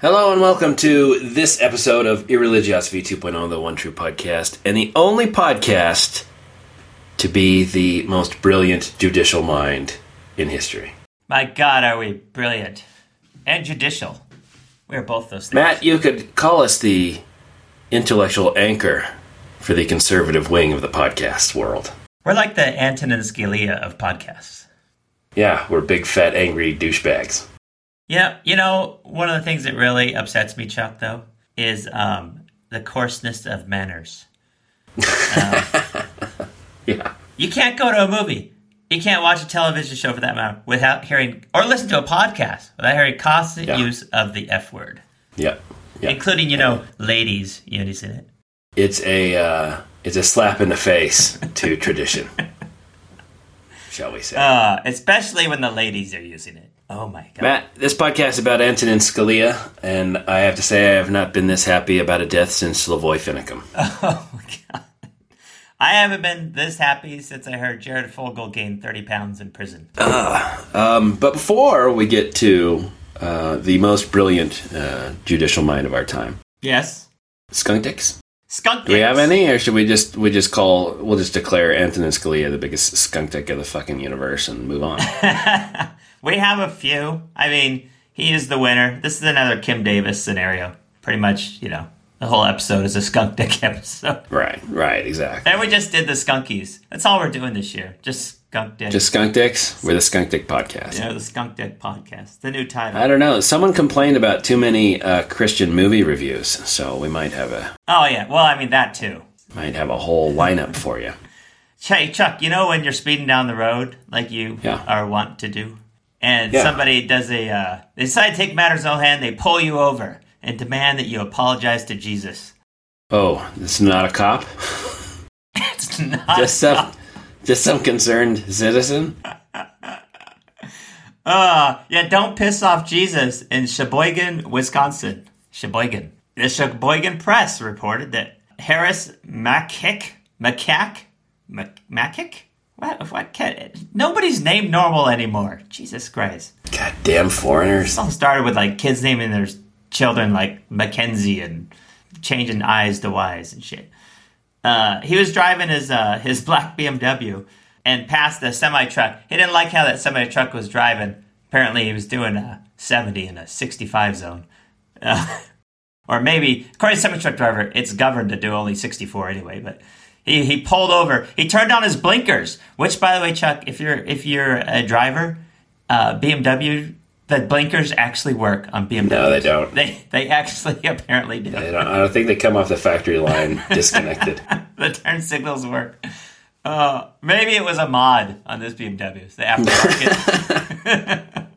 Hello and welcome to this episode of Irreligiosity 2.0, the one true podcast, and the only podcast to be the most brilliant judicial mind in history. My God, are we brilliant and judicial? We're both those things. Matt, you could call us the intellectual anchor for the conservative wing of the podcast world. We're like the Antonin Scalia of podcasts. Yeah, we're big, fat, angry douchebags. Yeah, you know, one of the things that really upsets me, Chuck, though, is um, the coarseness of manners. Yeah. You can't go to a movie. You can't watch a television show for that matter without hearing, or listen to a podcast without hearing constant Yeah. use of the F word, Yeah. Yeah. including, you know, ladies you using it. It's a uh, it's a slap in the face to tradition, shall we say? Uh, especially when the ladies are using it. Oh my God. Matt, this podcast is about Antonin Scalia, and I have to say I have not been this happy about a death since Lavoy Finicum. Oh my God. I haven't been this happy since I heard Jared Fogle gained 30 pounds in prison. Um, but before we get to uh, the most brilliant uh, judicial mind of our time, Yes. skunk dicks. Skunk Do we have any, or should we just we just call we'll just declare Antonin Scalia the biggest skunk dick of the fucking universe and move on? We have a few. I mean, he is the winner. This is another Kim Davis scenario. Pretty much, you know, the whole episode is a skunk dick episode. right, right, exactly. And we just did the skunkies. That's all we're doing this year. Just skunk dick. Just skunk dicks. We're the skunk dick podcast. Yeah, the skunk dick podcast. The new title. I don't know. Someone complained about too many uh, Christian movie reviews, so we might have a oh yeah. Well, I mean that too. might have a whole lineup for you. Hey Chuck, you know when you're speeding down the road like you Yeah. are wont to do, and Yeah. somebody does a uh, they decide to take matters in hand, they pull you over and demand that you apologize to Jesus. Oh, this is not a cop. It's not. Just some, just some concerned citizen. Uh, yeah, don't piss off Jesus in Sheboygan, Wisconsin. Sheboygan. The Sheboygan Press reported that Harris Macick, Macaque, Mac- Macick? What? What? Can, nobody's named normal anymore. Jesus Christ. Goddamn foreigners. It all started with like kids naming their children like Mackenzie and changing I's to Y's and shit. Uh, he was driving his uh, his black BMW and passed a semi truck. He didn't like how that semi truck was driving. Apparently, he was doing a 70 in a 65 zone. Uh, or maybe, according to semi truck driver, it's governed to do only 64 anyway. But he, he pulled over. He turned on his blinkers. Which, by the way, Chuck, if you're if you're a driver, uh, BMW, the blinkers actually work on BMW. No, they don't. They they actually apparently do. I don't, I don't think they come off the factory line disconnected. the turn signals work. Uh, maybe it was a mod on this BMW, the aftermarket.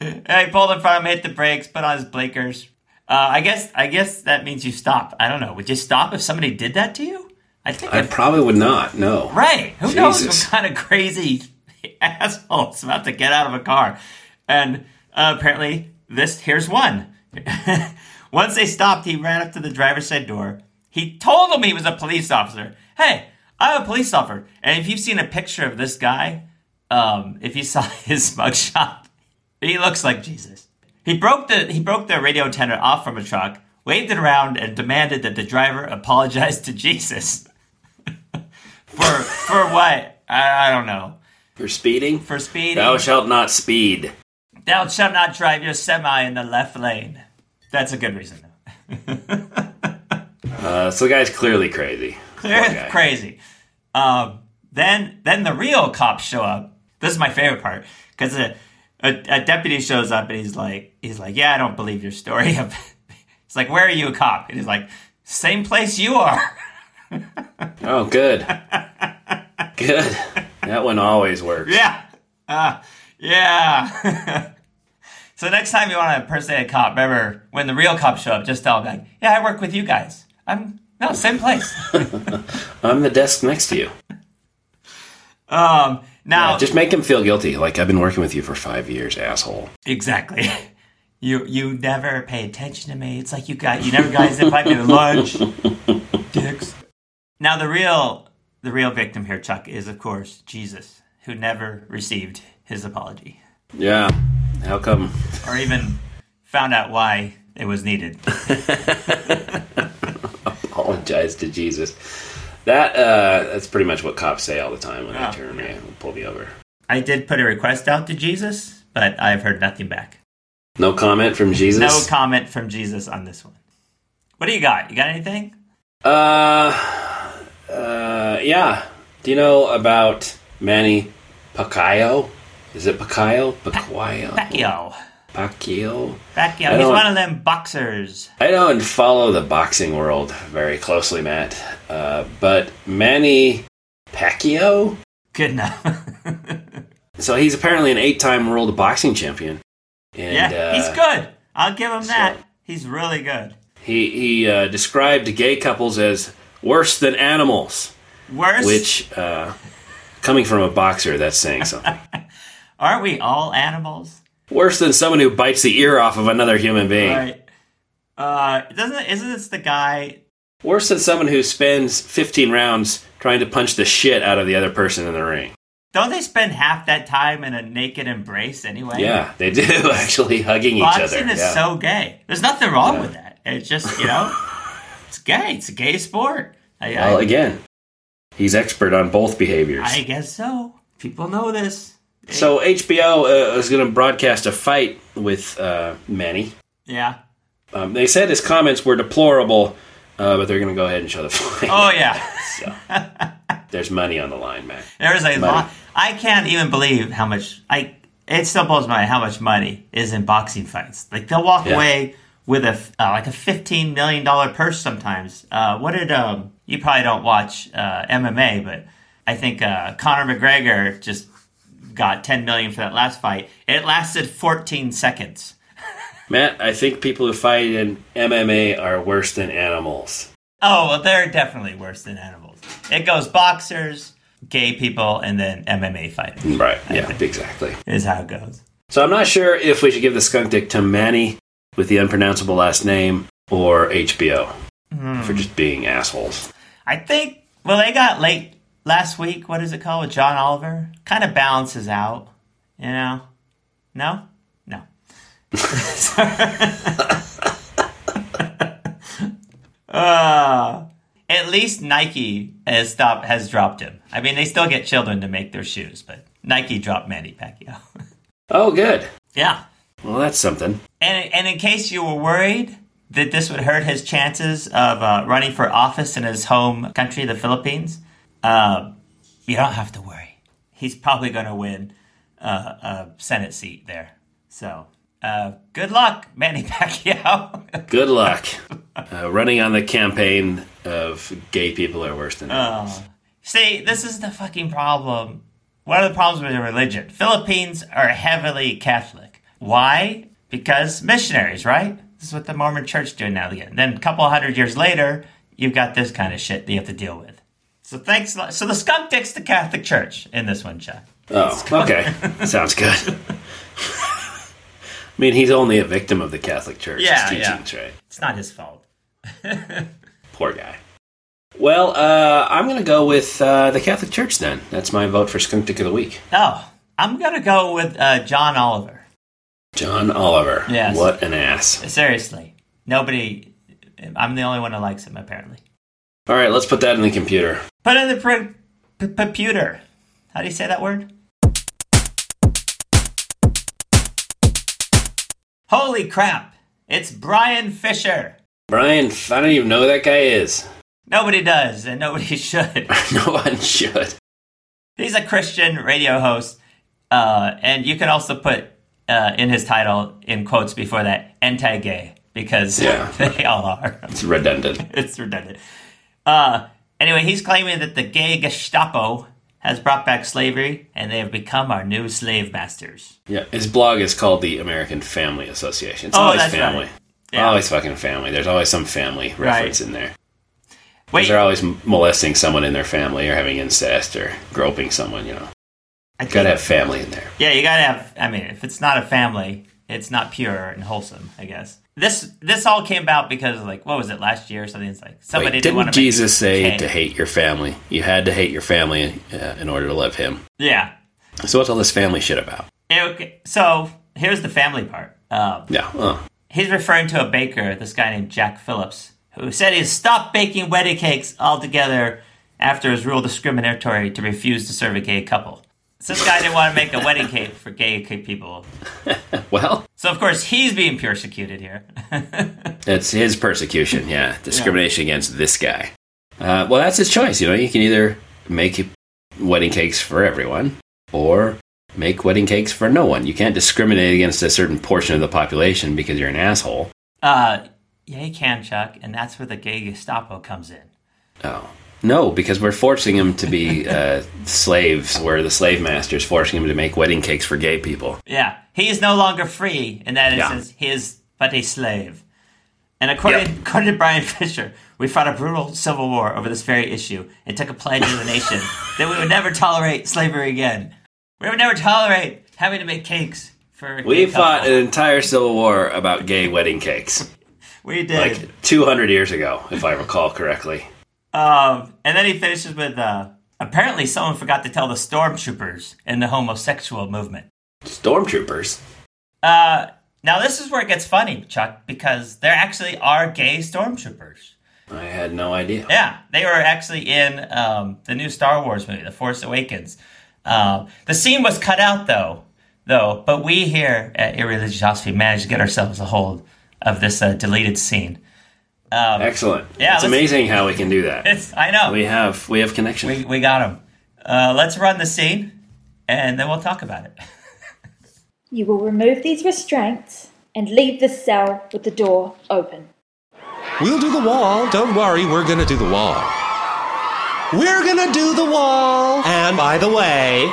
He pulled in front of him, hit the brakes, put on his blinkers. Uh, I guess I guess that means you stop. I don't know. Would you stop if somebody did that to you? I think I probably would not. No. Right. Who knows what kind of crazy asshole's about to get out of a car? And uh, apparently, this here's one. Once they stopped, he ran up to the driver's side door. He told them he was a police officer. Hey, I'm a police officer. And if you've seen a picture of this guy, um, if you saw his mugshot, he looks like Jesus. He broke the he broke the radio antenna off from a truck, waved it around, and demanded that the driver apologize to Jesus. for for what? I, I don't know. For speeding? For speeding. Thou shalt not speed. Thou shalt not drive your semi in the left lane. That's a good reason. Uh, so the guy's clearly crazy. Poor Clear, guy. crazy. Um, then then the real cops show up. This is my favorite part because a, a, a deputy shows up and he's like he's like yeah I don't believe your story. It's like where are you a cop? And he's like same place you are. Oh, good. good. That one always works. Yeah. Uh, yeah. So next time you want to impersonate a cop, remember when the real cops show up, just tell them like, "Yeah, I work with you guys. I'm no same place." I'm the desk next to you. um. Now, Just make him feel guilty. Like, I've been working with you for five years, asshole. exactly. You you never pay attention to me. It's like you got you never guys invite me to lunch. Dicks. Now the real the real victim here, Chuck, is of course Jesus, who never received his apology. Yeah. How come? or even found out why it was needed. Apologize to Jesus. That uh, that's pretty much what cops say all the time when Oh, they turn me and pull me over. I did put a request out to Jesus, but I've heard nothing back. No comment from Jesus. No comment from Jesus on this one. What do you got? You got anything? Uh, uh, yeah. Do you know about Manny Pacquiao? Is it Pacquiao? Pacquiao. Pacquiao. Pacquiao. Pacquiao. He's one of them boxers. I don't follow the boxing world very closely, Matt. Uh, but Manny Pacquiao. Good enough. So he's apparently an eight-time world boxing champion. And, yeah, uh, he's good. I'll give him that. He's really good. He he uh, described gay couples as worse than animals, Worse, which, uh, coming from a boxer, that's saying something. aren't we all animals? worse than someone who bites the ear off of another human being. Right. Uh, doesn't isn't this the guy? Worse than someone who spends 15 rounds trying to punch the shit out of the other person in the ring. Don't they spend half that time in a naked embrace anyway? Yeah, they do actually hugging each other. Boxing is yeah. so gay. There's nothing wrong Yeah. with that. It's just you know, it's gay. It's a gay sport. I, well, I, again, he's expert on both behaviors. I guess so. People know this. So HBO uh, is going to broadcast a fight with uh, Manny. Yeah. Um, they said his comments were deplorable, uh, but they're going to go ahead and show the fight. Oh yeah. So, there's money on the line, man. There's a lot. I can't even believe how much. I it still blows my mind how much money is in boxing fights. Like they'll walk Yeah. away with a uh, like a fifteen million dollar purse sometimes. Uh, what did um? You probably don't watch uh, MMA, but I think uh, Conor McGregor just got ten million for that last fight. It lasted fourteen seconds. Matt, I think people who fight in MMA are worse than animals. Oh, well, they're definitely worse than animals. It goes boxers, gay people, and then MMA fighters. Right. Yeah, exactly. Is how it goes. So I'm not sure if we should give the skunk dick to Manny with the unpronounceable last name or HBO hmm. for just being assholes. I think. Well, they got late last week. What is it called with John Oliver? Kind of balances out. You know? No, no. uh, at least Nike has stopped has dropped him. I mean, they still get children to make their shoes, but Nike dropped Manny Pacquiao. Oh, good. yeah. Well, that's something. And, and in case you were worried that this would hurt his chances of uh, running for office in his home country, the Philippines, uh, you don't have to worry. He's probably going to win uh, a Senate seat there. So, uh, good luck, Manny Pacquiao. Good luck. Uh, running on the campaign of gay people are worse than animals. See, this is the fucking problem. One of the problems with the religion. Philippines are heavily Catholic. Why? Because missionaries, right? This is what the Mormon church doing now again. Then a couple hundred years later, you've got this kind of shit that you have to deal with. So thanks. So the skunk dick's the Catholic Church in this one, Chuck. Oh, okay. Sounds good. I mean, he's only a victim of the Catholic Church's Yeah, yeah. teachings, right? It's not his fault. Poor guy. Well, uh, I'm going to go with uh, the Catholic Church then. That's my vote for Skunk Dick of the Week. Oh, I'm gonna go with uh, John Oliver. John Oliver. Yes. What an ass. Seriously, nobody. I'm the only one who likes him apparently. All right, let's put that in the computer. Put in the computer. How do you say that word? Holy crap! It's Brian Fisher. Brian, I don't even know who that guy is. Nobody does, and nobody should. no one should. He's a Christian radio host, uh, and you can also put uh, in his title, in quotes before that, anti-gay, because Yeah. they all are. It's redundant. it's redundant. Uh, anyway, he's claiming that the gay Gestapo has brought back slavery, and they have become our new slave masters. Yeah, his blog is called the American Family Association. It's Oh, always that's family. right. Yeah. Always fucking family. There's always some family reference in there. Wait, They're always molesting someone in their family or having incest or groping someone, you know. I think- Gotta have family in there. Yeah, you gotta have. I mean, if it's not a family, it's not pure and wholesome. I guess this this all came about because like what was it last year or something? It's like somebody Wait, didn't want didn't to. Jesus say okay. to hate your family? You had to hate your family uh, in order to love him. Yeah, So what's all this family shit about? Okay, so here's the family part. Um, Yeah. Oh. he's referring to a baker, this guy named Jack Phillips, who said he stopped baking wedding cakes altogether after his was ruled discriminatory to refuse to serve a gay couple. This guy didn't want to make a wedding cake for gay people. Well, So of course he's being persecuted here. it's his persecution. Yeah, discrimination against this guy. Uh, well, that's his choice. You know, you can either make wedding cakes for everyone, or make wedding cakes for no one. You can't discriminate against a certain portion of the population because you're an asshole. uh, yeah, you can, Chuck, and that's where the gay Gestapo comes in. Oh. No, because we're forcing him to be uh, slaves, where the slave master's forcing him to make wedding cakes for gay people. Yeah, he is no longer free in that Yeah. instance. He is but a slave. And according, Yep. according to Brian Fisher, we fought a brutal civil war over this very issue and took a pledge as a nation that we would never tolerate slavery again. We would never tolerate having to make cakes for. We fought couple. an entire civil war about gay wedding cakes, We did. like 200 years ago, if I recall correctly. Um, and then he finishes with uh, apparently someone forgot to tell the stormtroopers in the homosexual movement. Stormtroopers. Uh, now this is where it gets funny, Chuck, because there actually are gay stormtroopers. I had no idea. Yeah, they were actually in um, the new Star Wars movie, The Force Awakens. Um, the scene was cut out though, though. But we here at Irreligiosity managed to get ourselves a hold of this uh, deleted scene. Um, Excellent. Yeah, it's amazing how we can do that. it's I know We have we have connection. we we got them. Uh, let's run the scene, and then we'll talk about it. You will remove these restraints and leave the cell with the door open. We'll do the wall. Don't worry, we're gonna do the wall. We're gonna do the wall. And by the way,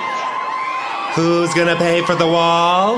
who's gonna pay for the wall?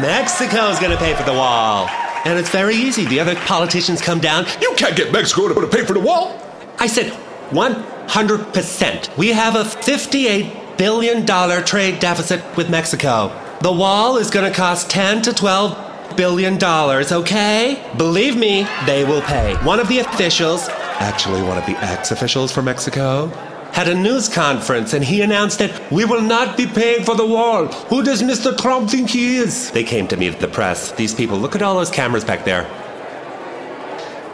Mexico's gonna pay for the wall. And it's very easy. The other politicians come down. You can't get Mexico to pay for the wall. I said 100%. We have a $58 billion trade deficit with Mexico. The wall is going to cost 10 to 12 billion dollars, okay? Believe me, they will pay. One of the officials, actually one of the ex-officials for Mexico, had a news conference and he announced that we will not be paying for the wall. Who does Mr. Trump think he is? They came to me, the press. These people, look at all those cameras back there.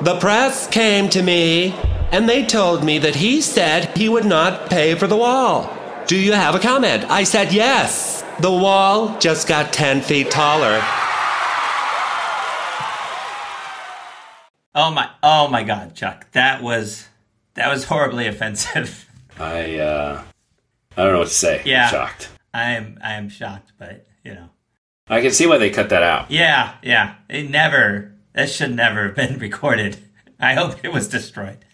The press came to me and they told me that he said he would not pay for the wall. Do you have a comment? I said yes. The wall just got 10 feet taller. Oh my! Oh my God, Chuck, that was that was horribly offensive. I uh, I don't know what to say. Yeah. I'm shocked. I am I am shocked, but you know, I can see why they cut that out. yeah, yeah. It never. That should never have been recorded. I hope it was destroyed.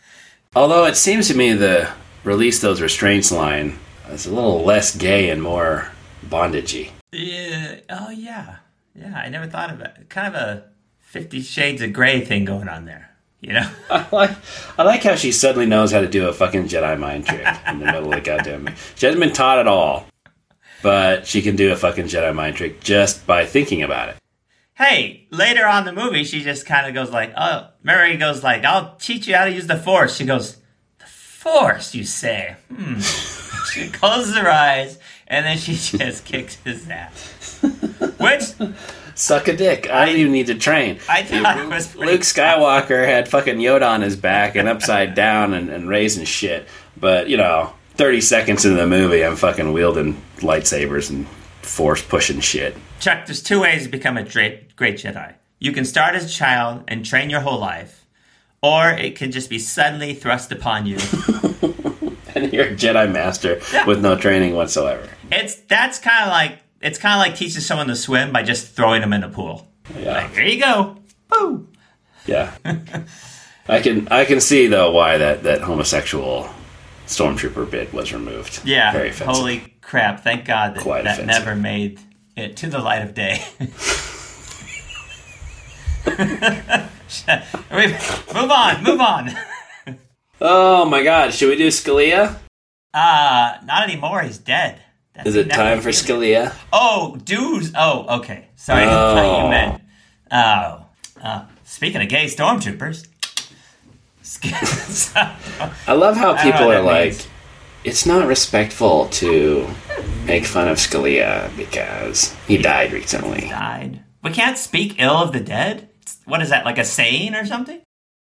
Although it seems to me the release those restraints line is a little less gay and more bondagey. Yeah. Oh yeah. Yeah. I never thought of it. Kind of a Fifty Shades of Grey thing going on there. You know. I like, I like how she suddenly knows how to do a fucking Jedi mind trick in the middle of the goddamn. She hasn't been taught at all, but she can do a fucking Jedi mind trick just by thinking about it. hey, later on in the movie, she just kind of goes like, "Oh," Mary goes like, "I'll teach you how to use the Force." She goes, "The Force," you say? Hmm. she closes her eyes and then she just kicks his ass. Which Suck a dick. I didn't even need to train. I thought it was Luke Skywalker had fucking Yoda on his back and upside down and, and raising shit. But, you know, 30 seconds into the movie, I'm fucking wielding lightsabers and force pushing shit. Chuck, there's two ways to become a great, great Jedi. You can start as a child and train your whole life, or it can just be suddenly thrust upon you. And you're a Jedi Master Yeah. with no training whatsoever. it's that's kind of like it's kind of like teaching someone to swim by just throwing them in a pool. Yeah. Like, here you go. Boo. Yeah. I can I can see though why that, that homosexual stormtrooper bit was removed. Yeah. Very offensive. Holy crap! Thank God that Quite that offensive. never made it to the light of day. Move on. Move on. Oh my god, should we do Scalia? Uh not anymore. He's dead. That's Is it time for Scalia? Oh, dudes. Oh, okay. Sorry, I Oh. you meant. Oh, uh, speaking of gay stormtroopers. I love how people are like means. it's not respectful to make fun of Scalia because he died recently. Died. We can't speak ill of the dead. What is that? Like a saying or something?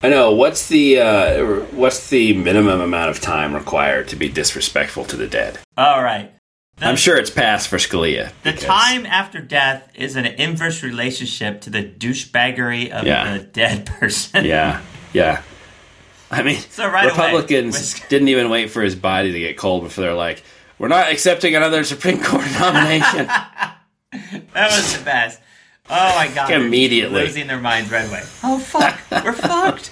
I know. What's the uh, what's the minimum amount of time required to be disrespectful to the dead? All right. The, I'm sure it's passed for Scalia. the because- time after death is an inverse relationship to the douchebaggery of Yeah. the dead person. Yeah, yeah. I mean, So right Republicans Whisk- didn't even wait for his body to get cold before they're like, "We're not accepting another Supreme Court nomination." That was the best. Oh my god. Immediately. Losing their minds right away. Oh fuck. We're fucked.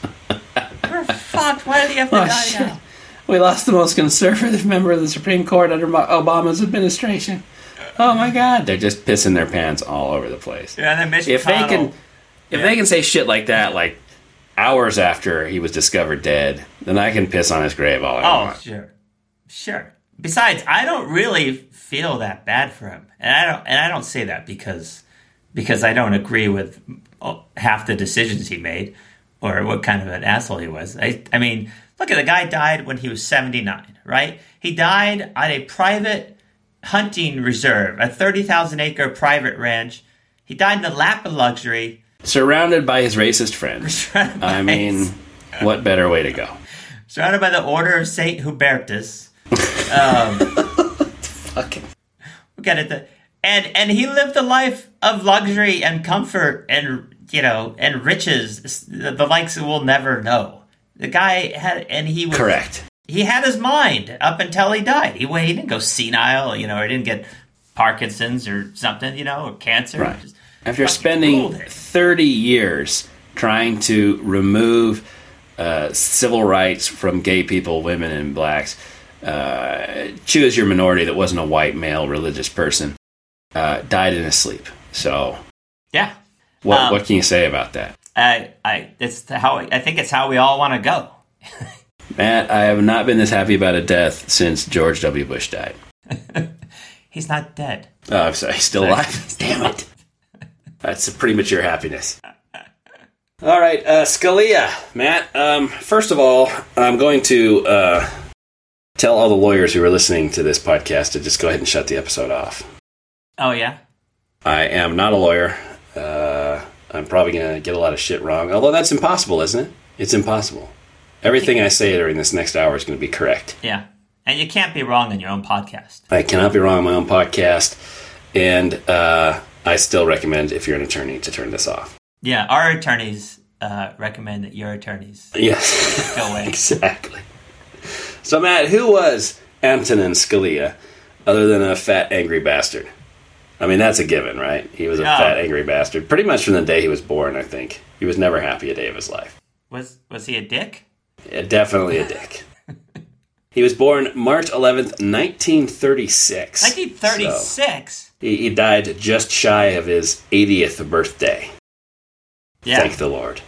We're fucked. Why do you have to Oh, die shit. now? We lost the most conservative member of the Supreme Court under Obama's administration. Oh my God! They're just pissing their pants all over the place. Yeah, and then Mitch if they can if Yeah. they can say shit like that like hours after he was discovered dead then i can piss on his grave all i Oh, want sure, sure. Besides, I don't really feel that bad for him, and I don't, and I don't say that because because I don't agree with oh, half the decisions he made or what kind of an asshole he was. I, I mean, look at the guy died when he was seventy nine, right? He died at a private hunting reserve, a thirty thousand acre private ranch. He died in the lap of luxury. surrounded by his racist friends i mean what better way to go surrounded by the Order of Saint Hubertus. Um, fucking Look at it. The, and and he lived a life of luxury and comfort and you know and riches, the, the likes we'll never know. The guy had and he was correct. He had his mind up until he died. He he didn't go senile, you know, or he didn't get Parkinson's or something, you know, or cancer. right. After spending 30 years trying to remove uh, civil rights from gay people women and blacks uh, choose your minority that wasn't a white male religious person uh, died in his sleep. So Yeah, what, Um, what can you say about that I I it's how I think it's how we all want to go. Matt, I have not been this happy about a death since George W. Bush died. He's not dead. Oh, I'm sorry, he's still alive. Damn it. That's a premature happiness. All right, uh, Scalia, Matt. Um, first of all, I'm going to uh, tell all the lawyers who are listening to this podcast to just go ahead and shut the episode off. Oh yeah. I am not a lawyer. I'm probably going to get a lot of shit wrong, although that's impossible, isn't it? It's impossible. Everything I say during this next hour is going to be correct. Yeah. And you can't be wrong in your own podcast. I cannot be wrong on my own podcast, and uh, I still recommend if you're an attorney to turn this off. Yeah, our attorneys uh, recommend that your attorneys Yes, go away. exactly. So, Matt, who was Antonin Scalia other than a fat, angry bastard? I mean, that's a given, right? He was a Yeah. fat, angry bastard pretty much from the day he was born, I think. He was never happy a day of his life. Was was he a dick? Yeah, definitely a dick. he was born March 11th, 1936. 1936. So he, he died just shy of his 80th birthday. yeah. Thank the Lord.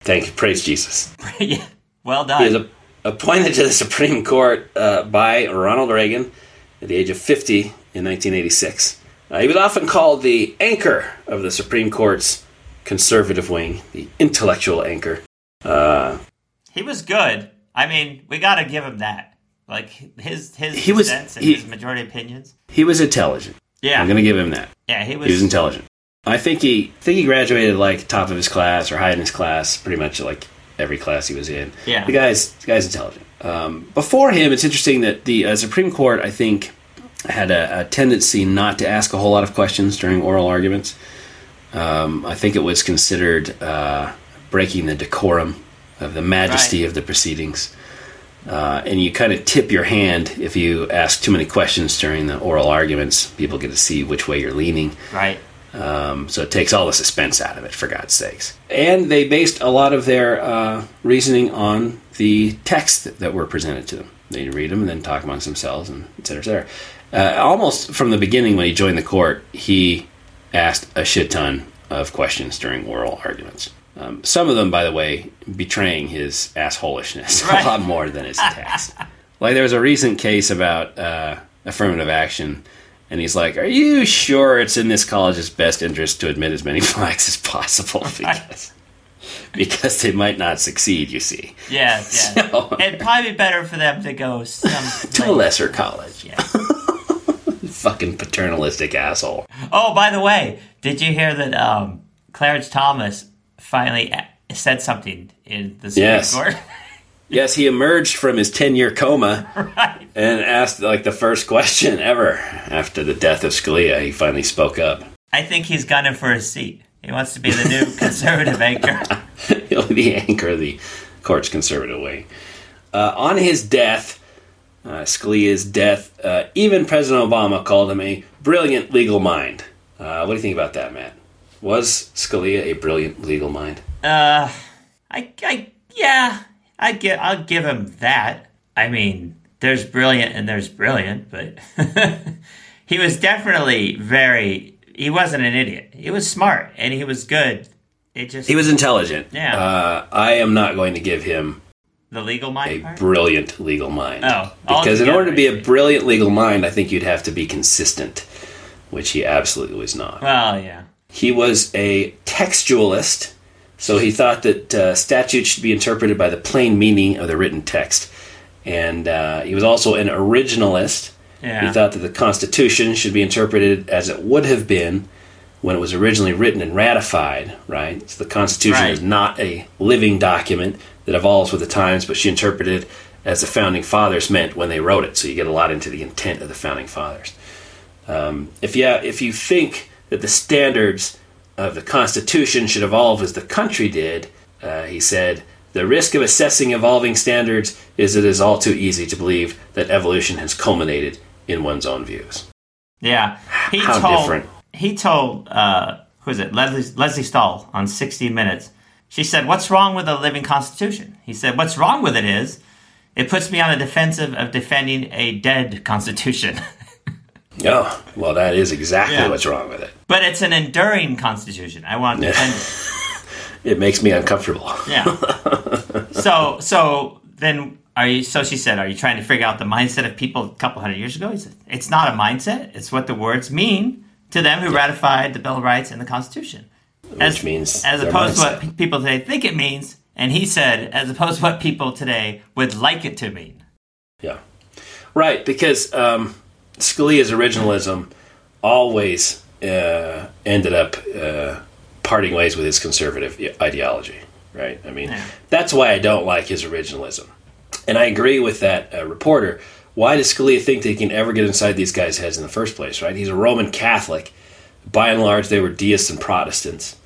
Thank, you. praise Jesus. yeah. Well done. He was a, appointed to the Supreme Court uh, by Ronald Reagan at the age of 50 in 1986. Uh, he was often called the anchor of the Supreme Court's conservative wing, the intellectual anchor. Uh, he was good. I mean, we got to give him that. Like his his He was- and he- his majority opinions. he was intelligent. Yeah. I'm going to give him that. yeah, he was. He was intelligent. I think he I think he graduated like top of his class or high in his class, pretty much like every class he was in. Yeah. the guy's the guy's intelligent. Um, before him, it's interesting that the uh, Supreme Court, I think, had a, a tendency not to ask a whole lot of questions during oral arguments. Um, I think it was considered uh, breaking the decorum of the majesty Right. of the proceedings. Uh, and you kind of tip your hand if you ask too many questions during the oral arguments. People get to see which way you're leaning. right. Um, so it takes all the suspense out of it, for God's sakes. And they based a lot of their uh, reasoning on the texts that, that were presented to them. They read them and then talk amongst themselves, and et cetera, et cetera. Uh, almost from the beginning, when he joined the court, he asked a shit ton of questions during oral arguments. Um, some of them, by the way, betraying his assholishness Right. a lot more than his text. like there was a recent case about uh, affirmative action, and he's like, "Are you sure it's in this college's best interest to admit as many blacks as possible?" Because because they might not succeed, you see. Yeah, yeah. So- It'd probably be better for them to go some To a lesser college. Yeah. Fucking paternalistic asshole. Oh, by the way, did you hear that um, Clarence Thomas finally said something in the Supreme Yes. Court? Yes, he emerged from his 10 year coma right. and asked like the first question ever after the death of Scalia. He finally spoke up. I think he's gunning for a seat. He wants to be the new conservative anchor. He'll be the anchor of the court's conservative wing. Uh, on his death, uh, Scalia's death, uh, even President Obama called him a brilliant legal mind. Uh, what do you think about that, Matt? Was Scalia a brilliant legal mind? Uh, I, I, yeah, I give, I'll give him that. I mean, there's brilliant and there's brilliant, but he was definitely very. He wasn't an idiot. He was smart and he was good. It just He was intelligent. Yeah. Uh, I am not going to give him the legal a mind part. brilliant legal mind. Oh, because in order to be a brilliant legal mind, I think you'd have to be consistent, which he absolutely was not. Well, yeah. He was a textualist, so he thought that uh, statutes should be interpreted by the plain meaning of the written text. And uh, he was also an originalist. Yeah. He thought that the Constitution should be interpreted as it would have been when it was originally written and ratified, right? So the Constitution Right. is not a living document that evolves with the times, but she interpreted as the founding fathers meant when they wrote it. So you get a lot into the intent of the founding fathers. Um, if you if you think that the standards of the Constitution should evolve as the country did, uh, he said, the risk of assessing evolving standards is it is all too easy to believe that evolution has culminated in one's own views. Yeah, he How told different. he told uh, who is it Leslie Lesley Stahl on 60 Minutes. She said, "What's wrong with a living constitution?" He said, "What's wrong with it is it puts me on the defensive of defending a dead constitution." Oh, well, that is exactly Yeah. what's wrong with it. but it's an enduring constitution. I want to defend it. It makes me uncomfortable. Yeah. so so then are you? So she said, "Are you trying to figure out the mindset of people a couple hundred years ago?" He said, "It's not a mindset. It's what the words mean to them who ratified the Bill of Rights and the Constitution." Which means as opposed to what people today think it means, and he said, as opposed to what people today would like it to mean. Yeah. Right, because um, Scalia's originalism always uh, ended up uh, parting ways with his conservative ideology, right? I mean, Yeah. that's why I don't like his originalism. And I agree with that uh, reporter. Why does Scalia think that he can ever get inside these guys' heads in the first place, right? He's a Roman Catholic. By and large, they were deists and Protestants.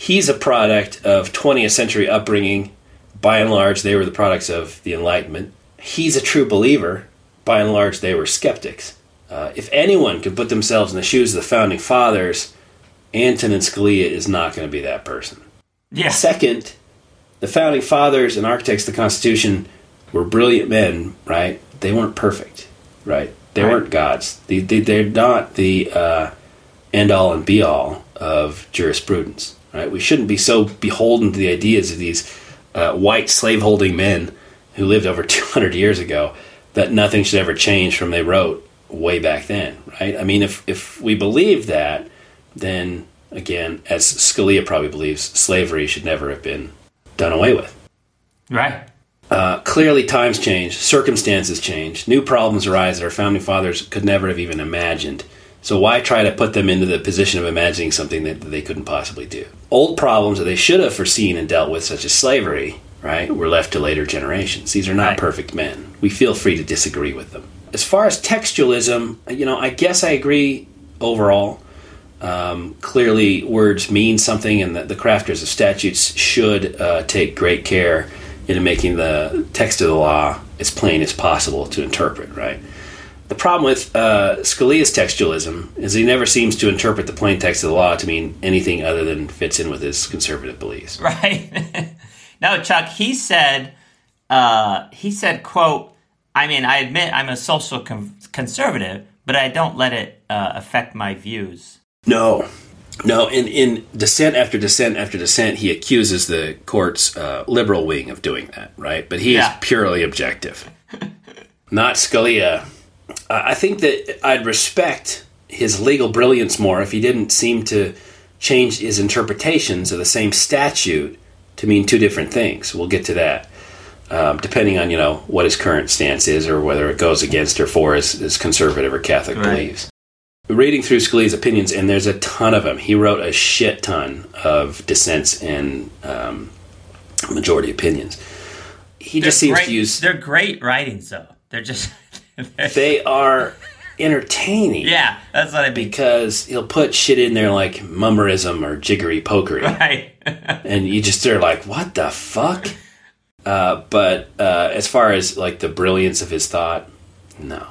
He's a product of 20th century upbringing. By and large, they were the products of the Enlightenment. He's a true believer. By and large, they were skeptics. Uh, if anyone can put themselves in the shoes of the founding fathers, Antonin Scalia is not going to be that person. Yeah. Second, the founding fathers and architects of the Constitution were brilliant men, right? They weren't perfect, right? They Right. weren't gods. They, they, they're not the uh, end all and be all of jurisprudence, right? We shouldn't be so beholden to the ideas of these uh, white slaveholding men who lived over 200 years ago that nothing should ever change from they wrote way back then, right? I mean, if, if we believe that, then again, as Scalia probably believes, slavery should never have been done away with. Right. Uh, clearly, times change, circumstances change, new problems arise that our founding fathers could never have even imagined. So, why try to put them into the position of imagining something that they couldn't possibly do? Old problems that they should have foreseen and dealt with, such as slavery, right, were left to later generations. These are not Right. perfect men. We feel free to disagree with them. As far as textualism, you know, I guess I agree overall. Um, clearly, words mean something, and the, the crafters of statutes should uh, take great care in making the text of the law as plain as possible to interpret, right? The problem with uh, Scalia's textualism is he never seems to interpret the plain text of the law to mean anything other than fits in with his conservative beliefs. Right. no, Chuck, he said, uh, he said, quote, I mean, I admit I'm a social con- conservative, but I don't let it uh, affect my views. No, no. In in dissent after dissent after dissent, he accuses the court's uh, liberal wing of doing that, right? But he Yeah. is purely objective, not Scalia. I I think that I'd respect his legal brilliance more if he didn't seem to change his interpretations of the same statute to mean two different things. We'll get to that. Um, depending on you know what his current stance is, or whether it goes against or for his, his conservative or Catholic Right. beliefs. Reading through Scalia's opinions, and there's a ton of them. He wrote a shit ton of dissents and um, majority opinions. He just They're seems great, to use. They're great writings, though. They're just. they're- entertaining. yeah, that's what I mean. because he'll put shit in there like mummerism or jiggery pokery, Right. and you just are like, what the fuck? Uh, but uh, as far as like the brilliance of his thought, no.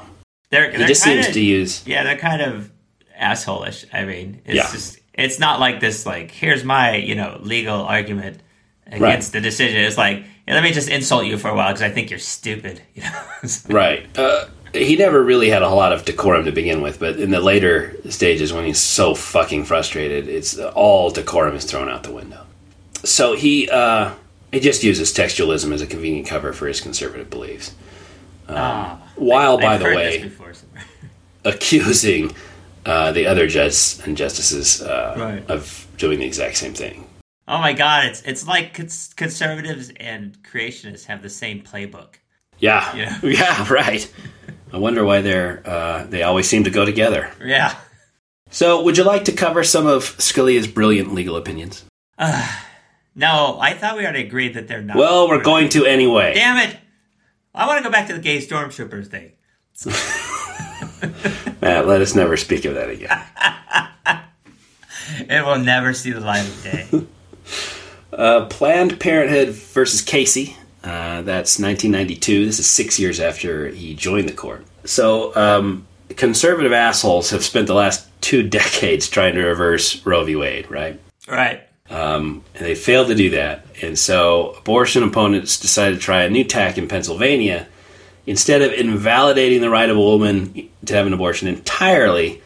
they're, He they're just kinda, seems to use. Yeah, they're kind of assholeish. I mean, it's Yeah. just it's not like this like here's my, you know, legal argument against the decision. It's like, yeah, let me just insult you for a while because I think you're stupid, you know. Right. Uh, he never really had a whole lot of decorum to begin with, but in the later stages when he's so fucking frustrated, it's all decorum is thrown out the window. So he uh, he just uses textualism as a convenient cover for his conservative beliefs. Ah, While, by I've the way, before accusing uh, the other judges and justices uh, Right. of doing the exact same thing. Oh my god, it's it's like cons- conservatives and creationists have the same playbook. Yeah, Yeah. yeah, right. I wonder why they're uh, they always seem to go together. Yeah. So, would you like to cover some of Scalia's brilliant legal opinions? No, I thought we already agreed that they're not. Well, we're going to anyway. Damn it! I want to go back to the gay stormtroopers thing. Matt, let us never speak of that again. It will never see the light of day. Uh, Planned Parenthood versus Casey. Uh, that's 1992. This is six years after he joined the court. So, um, conservative assholes have spent the last two decades trying to reverse Roe v. Wade, right? right. Um, and they failed to do that. And so abortion opponents decided to try a new tack in Pennsylvania. Instead of invalidating the right of a woman to have an abortion entirely,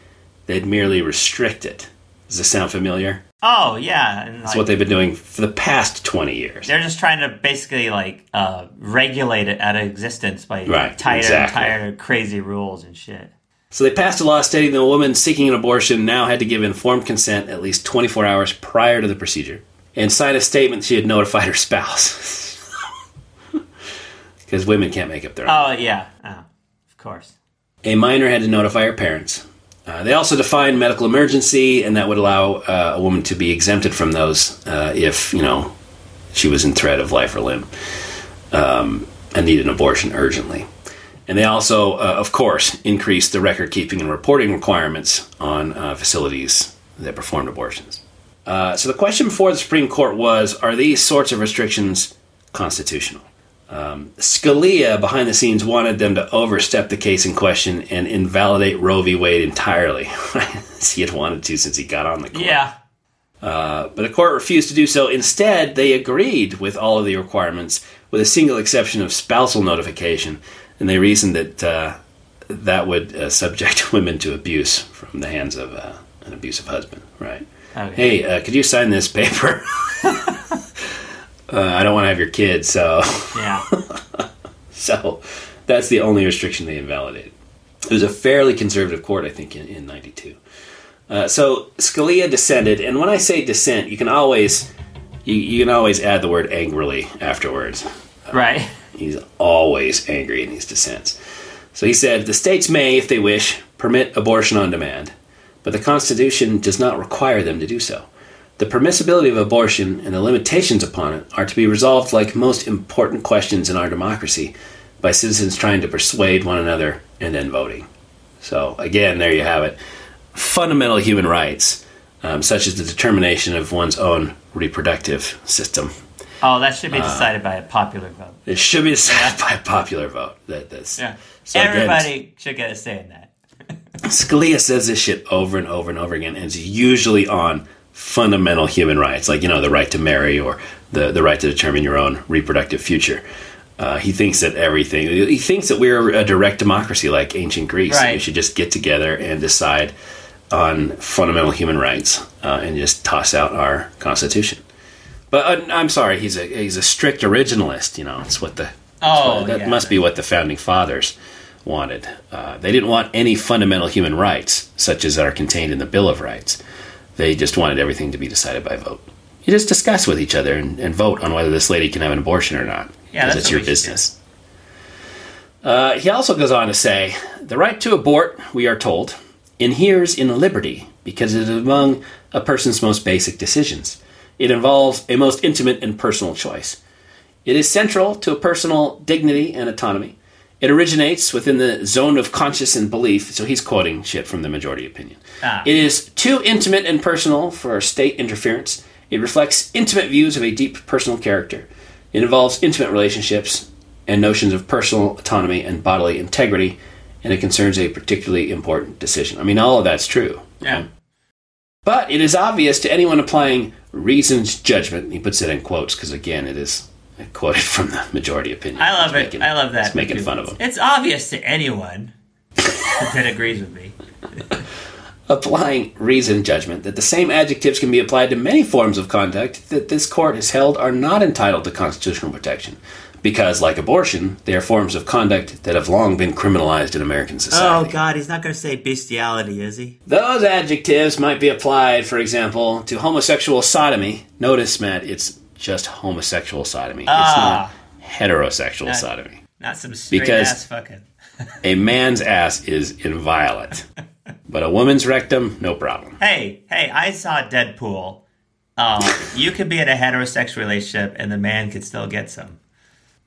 they'd merely restrict it. Does this sound familiar? Oh yeah, and That's like, what they've been doing for the past 20 years. they're just trying to basically like uh, regulate it out of existence by Right, tighter exactly. tighter crazy rules and shit. So they passed a law stating that a woman seeking an abortion now had to give informed consent at least 24 hours prior to the procedure and sign a statement she had notified her spouse. Because women can't make up their own. Oh yeah, oh, of course. A minor had to notify her parents. Uh, they also defined medical emergency, and that would allow uh, a woman to be exempted from those uh, if, you know, she was in threat of life or limb um, and needed an abortion urgently. And they also, uh, of course, increased the record keeping and reporting requirements on uh, facilities that performed abortions. So the question before the Supreme Court was Are these sorts of restrictions constitutional? Um, Scalia, behind the scenes, wanted them to overstep the case in question and invalidate Roe v. Wade entirely. As he had wanted to since he got on the court. Yeah, But the court refused to do so. Instead, they agreed with all of the requirements, with a single exception of spousal notification, and they reasoned that uh, that would uh, subject women to abuse from the hands of uh, an abusive husband. Right? Okay. Hey, uh, could you sign this paper? uh, I don't want to have your kid, so yeah. so that's the only restriction they invalidated. It was a fairly conservative court, I think, in, in 92. Uh, so Scalia dissented, and when I say dissent, you can always you, you can always add the word angrily afterwards. right. He's always angry in these dissents. So he said, The states may, if they wish, permit abortion on demand, but the Constitution does not require them to do so. The permissibility of abortion and the limitations upon it are to be resolved like most important questions in our democracy by citizens trying to persuade one another and then voting. So, again, there you have it. Fundamental human rights, um, such as the determination of one's own reproductive system, Oh, that should be decided by a popular vote. it should be decided by a popular vote. That, that's Yeah. So again, Everybody should get a say in that. Scalia says this shit over and over and over again, and it's usually on fundamental human rights, like you know the right to marry or the the right to determine your own reproductive future. Uh, he thinks that everything. He thinks that we're a direct democracy, like ancient Greece. Right. We should just get together and decide on fundamental human rights uh, and just toss out our constitution. But uh, I'm sorry, he's a he's a strict originalist. You know, it's what the Oh, that yeah. must be what the founding fathers wanted. Uh, they didn't want any fundamental human rights, such as are contained in the Bill of Rights. They just wanted everything to be decided by vote. You just discuss with each other and, and vote on whether this lady can have an abortion or not. Yeah, that's it's your business. Uh, he also goes on to say, the right to abort, we are told, inheres in liberty because it is among a person's most basic decisions. It involves a most intimate and personal choice. It is central to a personal dignity and autonomy. It originates within the zone of conscience and belief. So he's quoting shit from the majority opinion. Ah. It is too intimate and personal for state interference. It reflects intimate views of a deep personal character. It involves intimate relationships and notions of personal autonomy and bodily integrity, and it concerns a particularly important decision. I mean, all of that's true. Yeah. But it is obvious to anyone applying reasoned judgment, he puts it in quotes because, again, it is quoted from the majority opinion. I love it. making- I love that. he's making fun of him. It's obvious to anyone that agrees with me. applying reasoned judgment that the same adjectives can be applied to many forms of conduct that this court has held are not entitled to constitutional protection. Because, like abortion, they are forms of conduct that have long been criminalized in American society. Oh. God, he's not going to say bestiality, is he? Those adjectives might be applied, for example, to homosexual sodomy. Notice, Matt, it's just homosexual sodomy. Ah. It's not heterosexual Not- sodomy. Not some straight Because- ass fucking. A man's ass is inviolate, but a woman's rectum, no problem. Hey, hey, I saw Deadpool. Um, you could be in a heterosexual relationship and the man could still get some.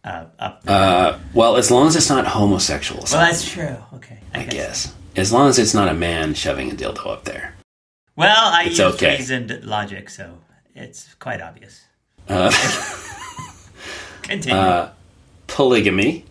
Uh, up. Well, as long as it's not homosexual well, that's true. Okay, I guess. As long as it's not a man shoving a dildo up there. Well, I It's use okay. reasoned logic, so it's quite obvious. Uh, Continue. polygamy.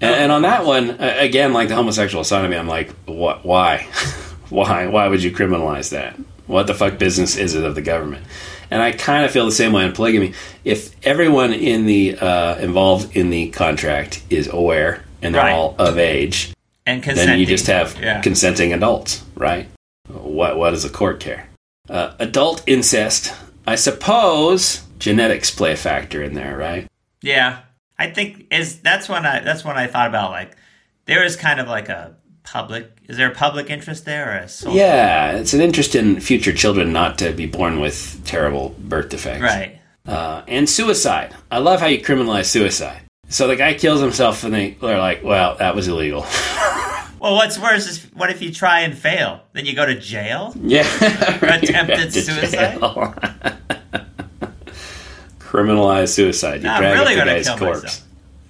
And, and on that one, uh, again, like the homosexual side of me, I'm like, what? Why? why? Why would you criminalize that? What the fuck business is it of the government? And I kind of feel the same way on polygamy. If everyone in the uh, involved in the contract is aware and they're Right. all of age, and consenting. then you just have yeah. consenting adults, right? What what does the court care? Uh, adult incest, I suppose genetics play a factor in there, right? Yeah, I think is that's when I that's when I thought about like there is kind of like a public. Is there a public interest there or a social? Yeah, it's an interest in future children not to be born with terrible birth defects. Right. Uh, and suicide. I love how you criminalize suicide. So the guy kills himself, and they, they're like, "Well, that was illegal." Well, what's worse is what if you try and fail? Then you go to jail. yeah. Attempted suicide? Criminalize suicide. You drag really up the guy's corpse, myself.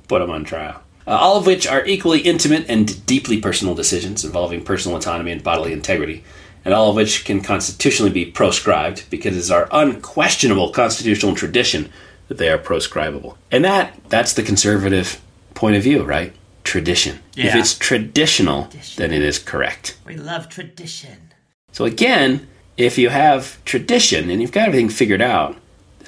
put him on trial. Uh, all of which are equally intimate and deeply personal decisions involving personal autonomy and bodily integrity, and all of which can constitutionally be proscribed because it is our unquestionable constitutional tradition that they are proscribable. And that that's the conservative point of view, right? Tradition. Yeah. If it's traditional, then it is correct. We love tradition. So again, if you have tradition and you've got everything figured out,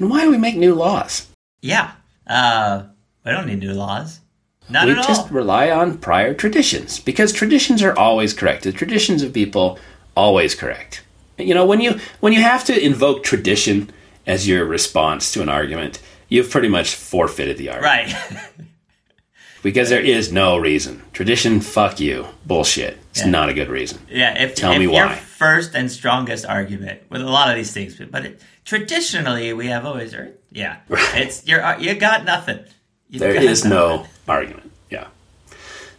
then why do we make new laws? Yeah. Uh, we don't need new laws. Not we just all. rely on prior traditions because traditions are always correct. The traditions of people always correct. You know, when you when you have to invoke tradition as your response to an argument, you've pretty much forfeited the argument Right. because there is no reason. Tradition, fuck you, bullshit. It's Yeah. not a good reason. yeah. If, Tell if me your why. first and strongest argument with a lot of these things, but it, traditionally we have always heard, yeah, it's you're you got nothing. You've There got is nothing. no argument. Yeah.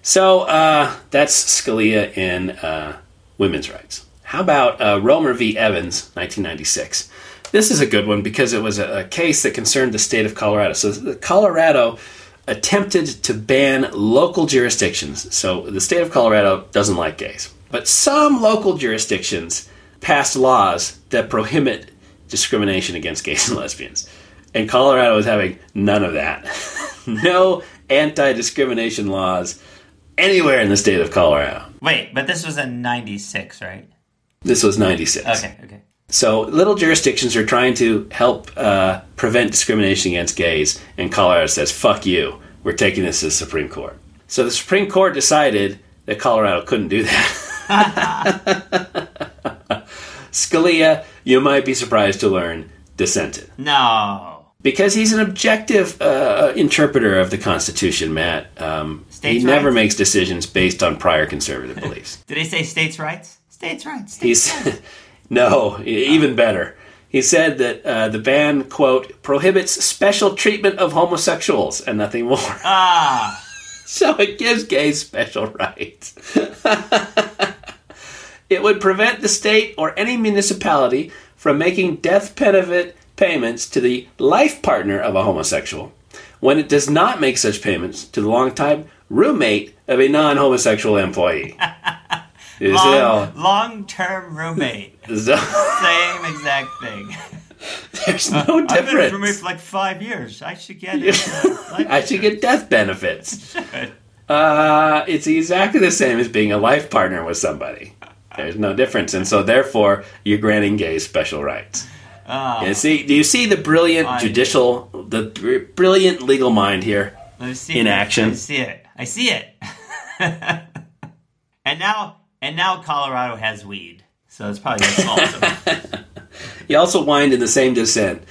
So uh, that's Scalia in uh, women's rights. How about uh, Romer v. Evans, 1996? This is a good one because it was a, a case that concerned the state of Colorado. So the Colorado attempted to ban local jurisdictions. So the state of Colorado doesn't like gays, but some local jurisdictions passed laws that prohibit discrimination against gays and lesbians. And Colorado is having none of that. no anti discrimination laws anywhere in the state of Colorado. Wait, but this was in '96, right? This was 96. Okay. Okay. So little jurisdictions are trying to help uh, prevent discrimination against gays, and Colorado says, fuck you. We're taking this to the Supreme Court. So the Supreme Court decided that Colorado couldn't do that. Scalia, you might be surprised to learn, dissented. No. Because he's an objective uh, interpreter of the Constitution, Matt. Um, he States' never makes decisions based on prior conservative beliefs. Did he say states' rights? States' rights. States He's no, even better. He said that uh, the ban, quote, prohibits special treatment of homosexuals and nothing more. Ah, So it gives gays special rights. it would prevent the state or any municipality from making death benefit payments to the life partner of a homosexual when it does not make such payments to the longtime roommate of a non homosexual employee. Long, long-term roommate. so- Same exact thing. there's no difference. I've been a roommate for like five years. I should get it. uh, I should get death benefits. Uh, it's exactly the same as being a life partner with somebody. There's no difference, and so therefore you're granting gays special rights. Oh, see, do you see the brilliant I- judicial, the br- brilliant legal mind here? let me see in it. action. I see it. I see it. and now, and now Colorado has weed, so it's probably fault. He also whined in the same dissent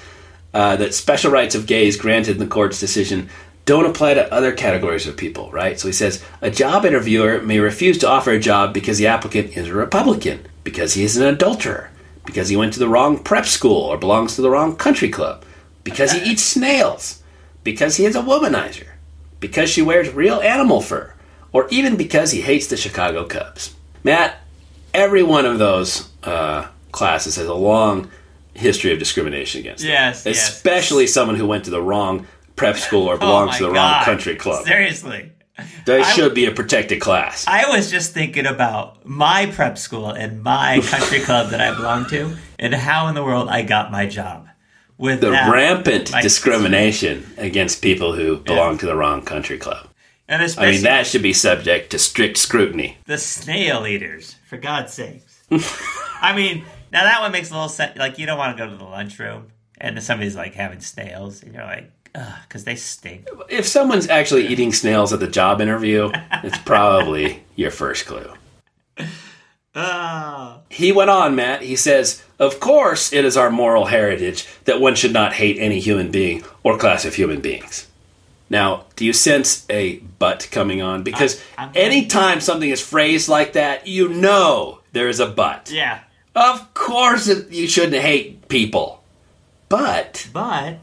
uh, that special rights of gays granted in the court's decision don't apply to other categories of people, right? So he says a job interviewer may refuse to offer a job because the applicant is a Republican, because he is an adulterer, because he went to the wrong prep school or belongs to the wrong country club, because he eats snails, because he is a womanizer, because she wears real animal fur, or even because he hates the Chicago Cubs. Matt, every one of those uh, classes has a long history of discrimination against them. Yes, yes. especially someone who went to the wrong prep school or Oh belongs my to the wrong country club. Seriously. They I- should be a protected class. I was just thinking about my prep school and my country club that I belong to, and how in the world I got my job. With the that, rampant discrimination against people who belong to the wrong country club. And I mean, that should be subject to strict scrutiny. the snail eaters, for God's sakes. I mean, now that one makes a little sense. Like, you don't want to go to the lunchroom and somebody's like having snails, and you're like, ugh, because they stink. If someone's actually eating snails at the job interview, it's probably your first clue. Oh, He went on, Matt. He says, Of course, it is our moral heritage that one should not hate any human being or class of human beings. Now, do you sense a but coming on? Because I- I'm- anytime something is phrased like that, you know there is a but. yeah. Of course, you shouldn't hate people. But But,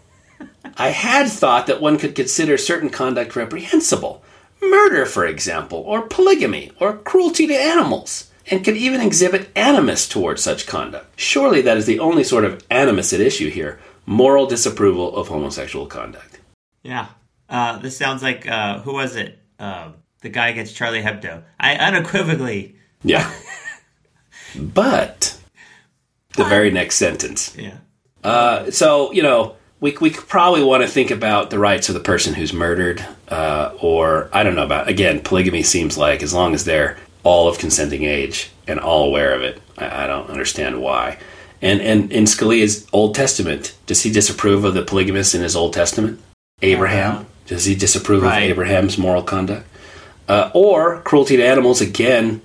I had thought that one could consider certain conduct reprehensible. Murder, for example, or polygamy, or cruelty to animals, and could even exhibit animus towards such conduct. Surely that is the only sort of animus at issue here moral disapproval of homosexual conduct. Yeah. Uh, this sounds like, uh, who was it? Uh, the guy against Charlie Hebdo. I unequivocally, Yeah. but the very next sentence. yeah. Uh, so you know, we we probably want to think about the rights of the person who's murdered, uh, or I don't know about. Again, polygamy seems like as long as they're all of consenting age and all aware of it, I, I don't understand why. And and in Scalia's Old Testament, does he disapprove of the polygamist in his Old Testament? Abraham, does he disapprove right. of Abraham's moral conduct? Uh, or cruelty to animals? Again,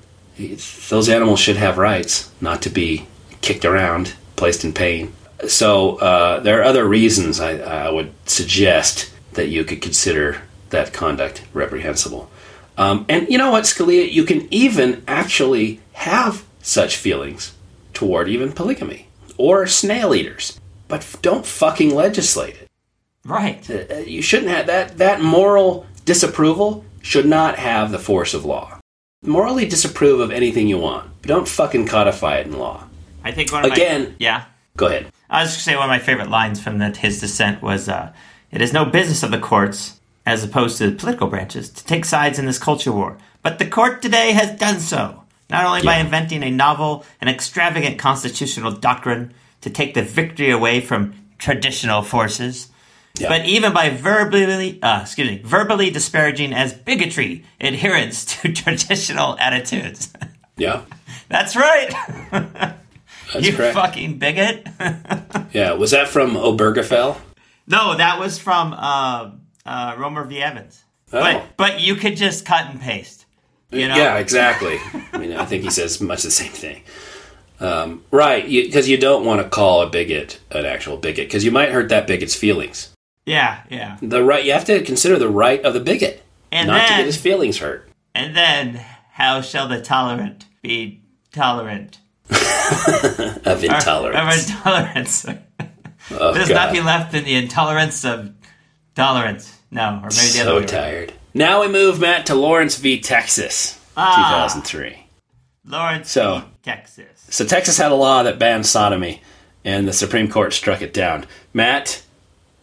those animals should have rights, not to be kicked around, placed in pain. So uh, there are other reasons I, I would suggest that you could consider that conduct reprehensible. Um, and you know what, Scalia, you can even actually have such feelings toward even polygamy or snail eaters, but don't fucking legislate it. Right. Uh, You shouldn't have that. That moral disapproval should not have the force of law. Morally disapprove of anything you want, but don't fucking codify it in law. I think one of Again- my, yeah. Go ahead. I was just gonna say one of my favorite lines from the, his dissent was, uh, "It is no business of the courts, as opposed to the political branches, to take sides in this culture war. But the court today has done so, not only by inventing a novel and extravagant constitutional doctrine to take the victory away from traditional forces." Yeah. But even by verbally, uh, excuse me, verbally disparaging as bigotry adherence to traditional attitudes. Yeah, That's right. that's you correct. fucking bigot. Yeah, was that from Obergefell? No, that was from uh, uh, Romer v. Evans. Oh. But but you could just cut and paste. You know? Yeah, exactly. I mean, I think he says much the same thing. Um, right, because you, don't want to call a bigot an actual bigot, because you might hurt that bigot's feelings. Yeah, yeah. The right, you have to consider the right of the bigot, And not to get his feelings hurt. And then how shall the tolerant be tolerant? of intolerance. Of intolerance. Oh, There's God. nothing left in the intolerance of tolerance. No, or maybe the other so tired. Now we move, Matt, to Lawrence v. Texas, Ah. 2003. Lawrence, So- v. Texas. So Texas had a law that banned sodomy, and the Supreme Court struck it down. Matt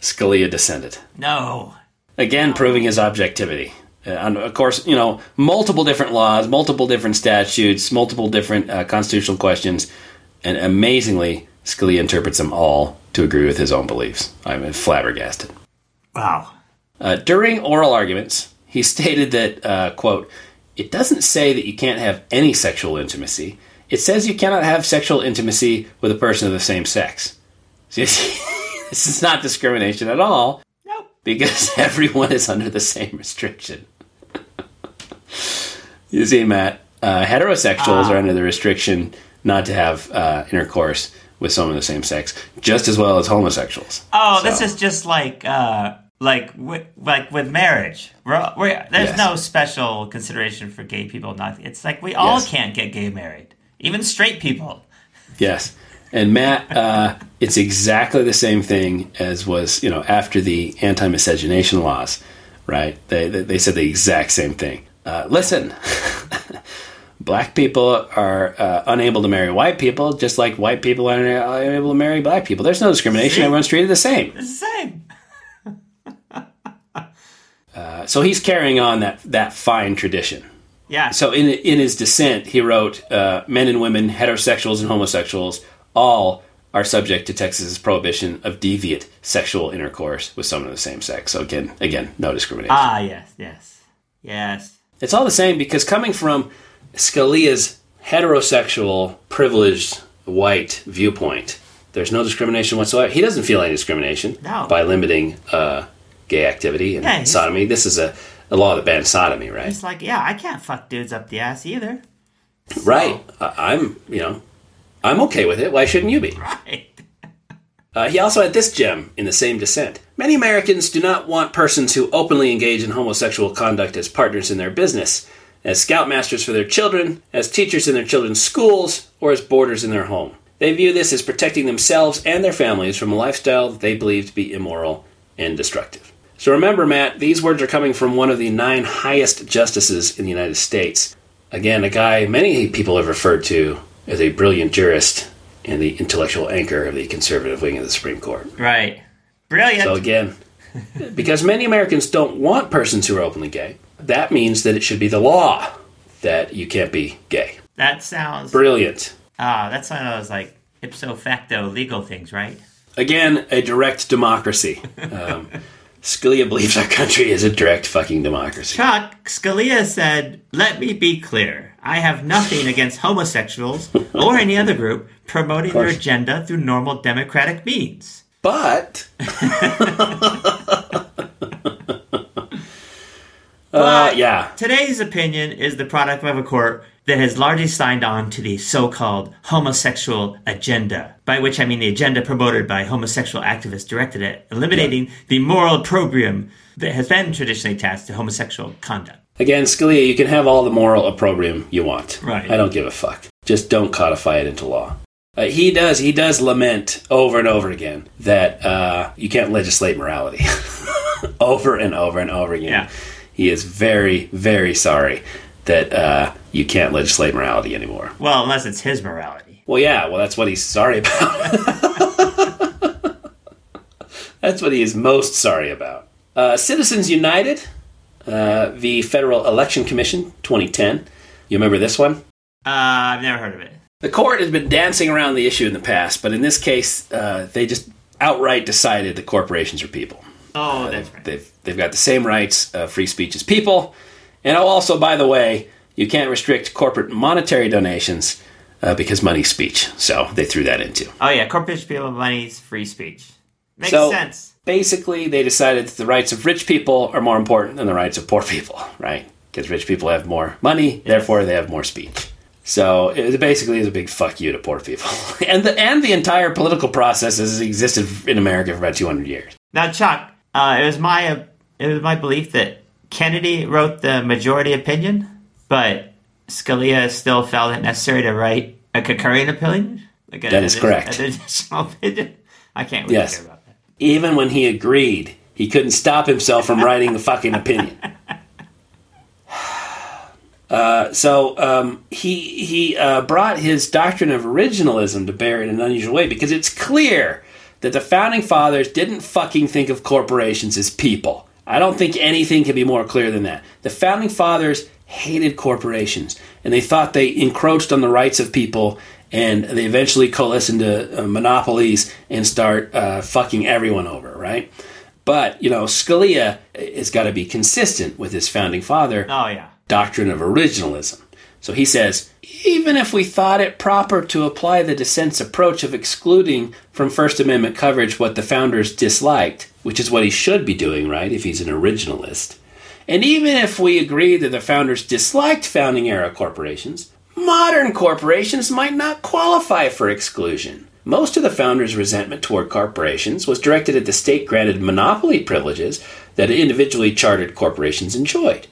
Scalia dissented. No. again proving his objectivity. Uh, and of course, you know, multiple different laws, multiple different statutes, multiple different uh, constitutional questions, and amazingly, Scalia interprets them all to agree with his own beliefs. I'm flabbergasted. Wow. Uh, during oral arguments, he stated that, uh, quote, it doesn't say that you can't have any sexual intimacy. It says you cannot have sexual intimacy with a person of the same sex. This is not discrimination at all Nope. because everyone is under the same restriction. you see, Matt, uh, heterosexuals are under the restriction not to have uh, intercourse with someone of the same sex, just as well as homosexuals. Oh, So- this is just like uh like wi- like with marriage. We're, we're, there's Yes. no special consideration for gay people. Not it's like we all Yes. can't get gay married, even straight people. Yes. And Matt, uh, it's exactly the same thing as was, you know, after the anti-miscegenation laws, right? They, they, they said the exact same thing. Uh, listen, black people are uh, unable to marry white people, just like white people are unable to marry black people. There's no discrimination. See? Everyone's treated the same. It's the same. Uh, so he's carrying on that, that fine tradition. Yeah. So in in his dissent, he wrote, uh, "Men and women, heterosexuals and homosexuals, all are subject to Texas's prohibition of deviant sexual intercourse with someone of the same sex." So again, again, no discrimination. ah, yes, yes, yes. It's all the same because coming from Scalia's heterosexual, privileged, white viewpoint, there's no discrimination whatsoever. He doesn't feel any discrimination No. by limiting uh, gay activity and Yeah, sodomy. This is a, a law that bans sodomy, right? It's like, yeah, I can't fuck dudes up the ass either. Right. I- I'm, you know, I'm okay with it. Why shouldn't you be? Right. Uh, he also had this gem in the same dissent. Many Americans do not want persons who openly engage in homosexual conduct as partners in their business, as scoutmasters for their children, as teachers in their children's schools, or as boarders in their home. They view this as protecting themselves and their families from a lifestyle that they believe to be immoral and destructive. So remember, Matt, these words are coming from one of the nine highest justices in the United States. Again, a guy many people have referred to as a brilliant jurist and the intellectual anchor of the conservative wing of the Supreme Court. Right. Brilliant. So again, because many Americans don't want persons who are openly gay, that means that it should be the law that you can't be gay. that sounds. Brilliant. Ah, that's one of those like ipso facto legal things, right? Again, a direct democracy. Um, Scalia believes our country is a direct fucking democracy. Chuck Scalia said, "Let me be clear. I have nothing against homosexuals or any other group promoting their agenda through normal democratic means." But, But uh, yeah, Today's opinion is the product of a court that has largely signed on to the so-called homosexual agenda, by which I mean the agenda promoted by homosexual activists directed at eliminating the moral opprobrium that has been traditionally attached to homosexual conduct. again, Scalia, you can have all the moral opprobrium you want. Right. I don't give a fuck. Just don't codify it into law. Uh, he does. He does lament over and over again that uh, you can't legislate morality. over and over and over again. Yeah. He is very, very sorry that uh, you can't legislate morality anymore. Well, unless it's his morality. Well, yeah. Well, that's what he's sorry about. that's what he is most sorry about. Uh, Citizens United, uh, the Federal Election Commission, 2010. You remember this one? Uh, I've never heard of it. The court has been dancing around the issue in the past, but in this case, uh, they just outright decided that corporations are people. Oh, that's right. They've, they've got the same rights, uh, free speech as people. And oh, also, by the way, you can't restrict corporate monetary donations uh, because money's speech. So they threw that into. Oh yeah, corporate people money's free speech. Makes So- sense. Basically, they decided that the rights of rich people are more important than the rights of poor people, right? Because rich people have more money, therefore they have more speech. So it basically is a big fuck you to poor people, and the and the entire political process has existed in America for about two hundred years. Now, Chuck, uh, it was my uh, it was my belief that Kennedy wrote the majority opinion, but Scalia still felt it necessary to write A concurring opinion? Like a- That is an- correct. An additional opinion? I can't really Yes. care about that. Even when he agreed, he couldn't stop himself from writing the fucking opinion. Uh, so um, he he uh, brought his doctrine of originalism to bear in an unusual way because it's clear that the founding fathers didn't fucking think of corporations as people. I don't think anything can be more clear than that. The founding fathers hated corporations and they thought they encroached on the rights of people and they eventually coalesce into uh, monopolies and start uh, fucking everyone over, right? But, you know, Scalia has got to be consistent with his founding father Oh, yeah. doctrine of originalism. So he says, even if we thought it proper to apply the dissent's approach of excluding from First Amendment coverage what the founders disliked, which is what he should be doing, right, if he's an originalist, and even if we agree that the founders disliked founding era corporations, modern corporations might not qualify for exclusion. Most of the founders' resentment toward corporations was directed at the state granted monopoly privileges that individually chartered corporations enjoyed.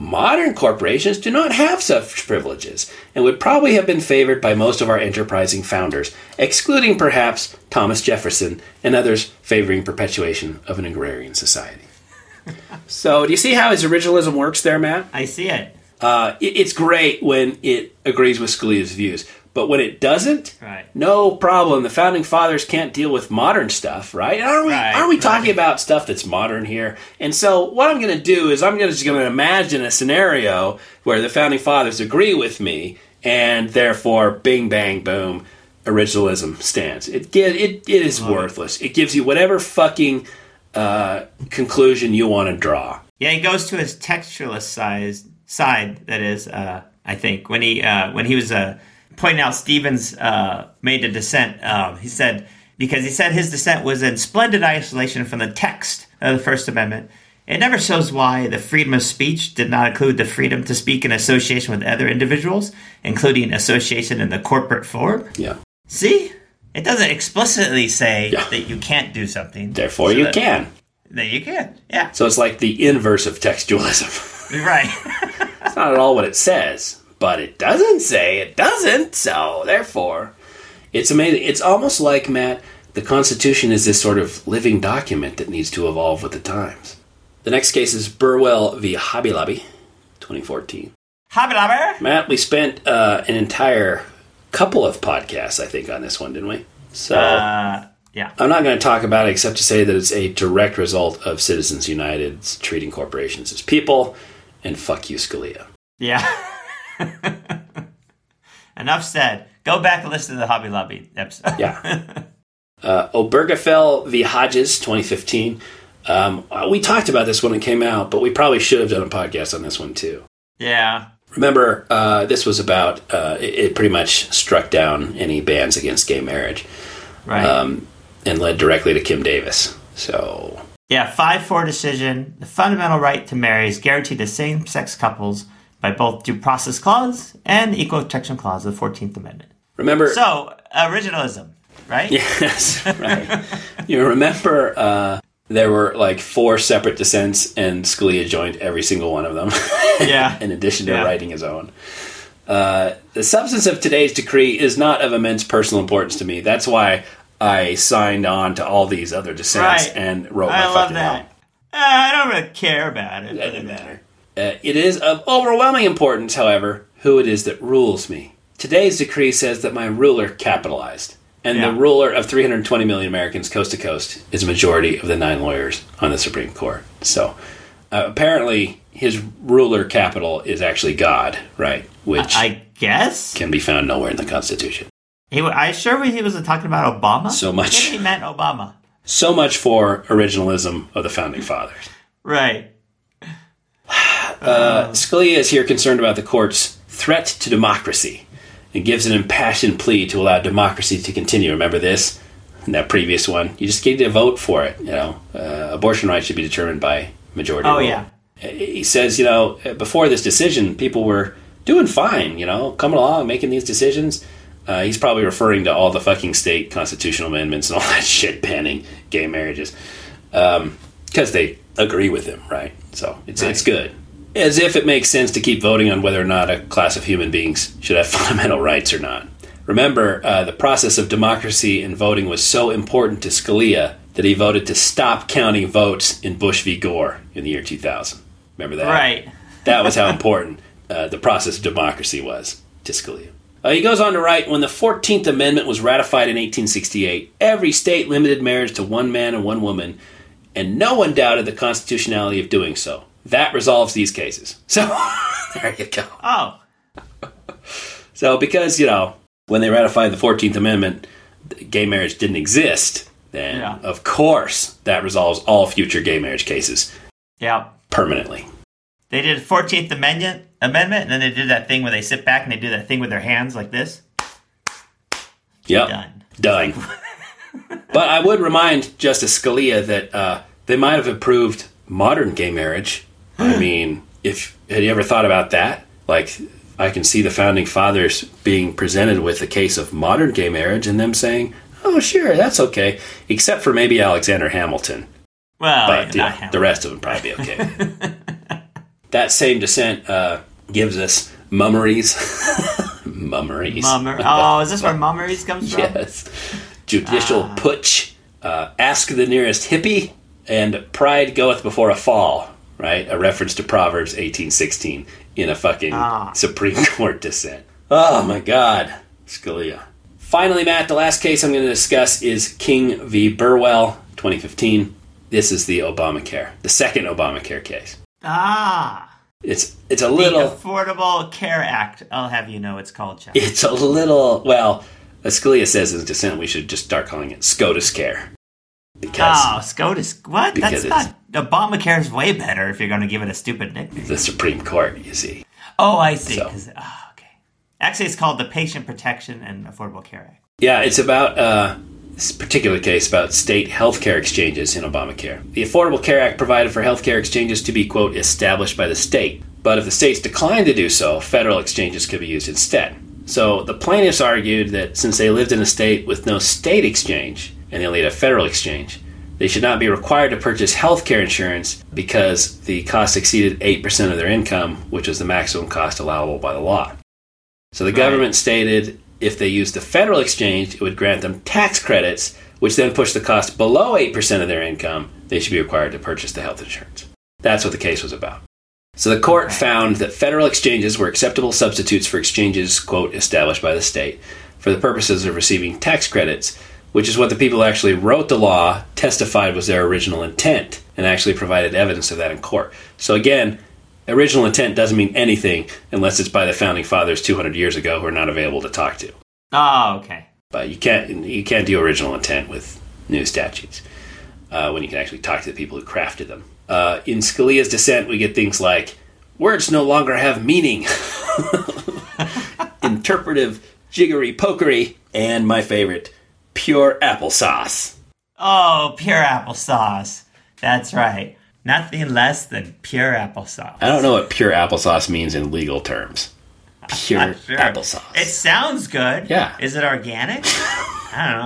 Modern corporations do not have such privileges and would probably have been favored by most of our enterprising founders, excluding perhaps Thomas Jefferson and others favoring perpetuation of an agrarian society. so, do you see how his originalism works there, Matt? I see it. Uh, it- it's great when it agrees with Scalia's views, but when it doesn't, Right. no problem. The founding fathers can't deal with modern stuff, right? Aren't we? Right, aren't we right. talking about stuff that's modern here? And so, what I'm going to do is I'm gonna, just going to imagine a scenario where the founding fathers agree with me, and therefore, bing bang boom, originalism stands. It gi- it it is worthless. It gives you whatever fucking uh, conclusion you want to draw. Yeah, he goes to his textualist size, side. That is, uh, I think when he uh, when he was uh, pointing out Stevens uh, made a dissent. Um, he said because he said his dissent was in splendid isolation from the text of the First Amendment. It never shows why the freedom of speech did not include the freedom to speak in association with other individuals, including association in the corporate form. Yeah. See, it doesn't explicitly say Yeah. that you can't do something. Therefore, So you that- can. That you can. Yeah. So it's like the inverse of textualism. Right. It's not at all what it says, but it doesn't say it doesn't. So therefore, it's amazing. It's almost like Matt. The Constitution is this sort of living document that needs to evolve with the times. The next case is Burwell v. Hobby Lobby, 2014. Hobby Lobby. Matt, we spent uh, an entire couple of podcasts, I think, on this one, didn't we? So Uh, yeah. I'm not going to talk about it except to say that it's a direct result of Citizens United's treating corporations as people, and fuck you, Scalia. Yeah. Enough said. Go back and listen to the Hobby Lobby episode. Yeah. uh, Obergefell v. Hodges, 2015. Um, we talked about this when it came out, but we probably should have done a podcast on this one too. yeah. Remember, uh, this was about, uh, it, it pretty much struck down any bans against gay marriage Right. um, and led directly to Kim Davis. So, yeah. 5 4 decision. The fundamental right to marry is guaranteed to same sex couples by both Due Process Clause and Equal Protection Clause of the 14th Amendment. remember. So, originalism, right? Yes, right. you remember uh, there were like four separate dissents, and Scalia joined every single one of them. Yeah. in addition to Yeah. writing his own. Uh, the substance of today's decree is not of immense personal importance to me. That's why I signed on to all these other dissents Right. and wrote I my love fucking that. Uh, I don't really care about it. Doesn't matter. Uh, it is of overwhelming importance, however, who it is that rules me. Today's decree says that my ruler capitalized, and Yeah. the ruler of 320 million Americans coast to coast is a majority of the nine lawyers on the Supreme Court. So uh, apparently, his ruler capital is actually God, right? Which I guess. can be found nowhere in the Constitution. He, I sure he was talking about Obama. So much. He meant Obama. So much for originalism of the founding fathers. Right. Scalia is here concerned about the court's threat to democracy and gives an impassioned plea to allow democracy to continue. Remember this? In that previous one, you just get to vote for it. You know, uh, abortion rights should be determined by majority. Oh, rule. yeah. He says, you know, before this decision, people were doing fine. You know, coming along, making these decisions. Uh, he's probably referring to all the fucking state constitutional amendments and all that shit banning gay marriages because they agree with him, right? So it's it's good. As if it makes sense to keep voting on whether or not a class of human beings should have fundamental rights or not. Remember, uh, the process of democracy and voting was so important to Scalia that he voted to stop counting votes in Bush v. Gore in the year 2000. Remember that? Right. That was how important uh, the process of democracy was to Scalia. Uh, he goes on to write When the 14th Amendment was ratified in 1868, every state limited marriage to one man and one woman, and no one doubted the constitutionality of doing so. That resolves these cases. So, there you go. Oh, So, because, you know, when they ratified the 14th Amendment, gay marriage didn't exist, then, Yeah. of course, that resolves all future gay marriage cases yeah. permanently. They did 14th Amendment, amendment, and then they did that thing where they sit back and they do that thing with their hands like this. Yep. Done. Done. but I would remind Justice Scalia that uh, they might have approved modern gay marriage. I mean, if had you ever thought about that? Like, I can see the founding fathers being presented with a case of modern gay marriage and them saying, "Oh, sure, that's okay," except for maybe Alexander Hamilton. Well, But you know, the rest of them probably be okay. that same dissent uh, gives us mummeries. mummeries. Mummer. Oh, is this where mummeries comes from? Yes. Judicial Ah. putsch. Uh, ask the nearest hippie, and pride goeth before a fall. Right, a reference to Proverbs eighteen sixteen in a fucking Ah. Supreme Court dissent. Oh my God, Scalia. Finally, Matt, the last case I'm going to discuss is King v. Burwell, 2015. This is the Obamacare, the second Obamacare case. Ah, It's it's a the little Affordable Care Act. I'll have you know it's called, Chuck. it's a little well. As Scalia says in his dissent, we should just start calling it SCOTUS care because Oh, SCOTUS. What? Because That's not. Obamacare is way better if you're going to give it a stupid nickname. the Supreme Court, you see. Oh, I see. So- oh, okay. Actually, it's called the Patient Protection and Affordable Care Act. Yeah, it's about uh, this particular case about state healthcare exchanges in Obamacare. The Affordable Care Act provided for healthcare exchanges to be, quote, established by the state. But if the states declined to do so, federal exchanges could be used instead. So the plaintiffs argued that since they lived in a state with no state exchange and they only had a federal exchange, they should not be required to purchase health care insurance because the cost exceeded 8% of their income, which was the maximum cost allowable by the law. So the government stated if they used the federal exchange, it would grant them tax credits, which then push the cost below 8% of their income. They should be required to purchase the health insurance. That's what the case was about. So the court found that federal exchanges were acceptable substitutes for exchanges, quote, established by the state for the purposes of receiving tax credits, which is what the people who actually wrote the law testified was their original intent and actually provided evidence of that in court. So again, original intent doesn't mean anything unless it's by the founding fathers 200 years ago who are not available to talk to. Oh, okay. But you can't you can't do original intent with new statutes uh, when you can actually talk to the people who crafted them. Uh, in Scalia's dissent, we get things like words no longer have meaning, interpretive jiggery pokery, and my favorite, pure applesauce. Oh, pure applesauce. That's right. Nothing less than pure applesauce. I don't know what pure applesauce means in legal terms. Pure sure. applesauce. It sounds good. Yeah. Is it organic? I don't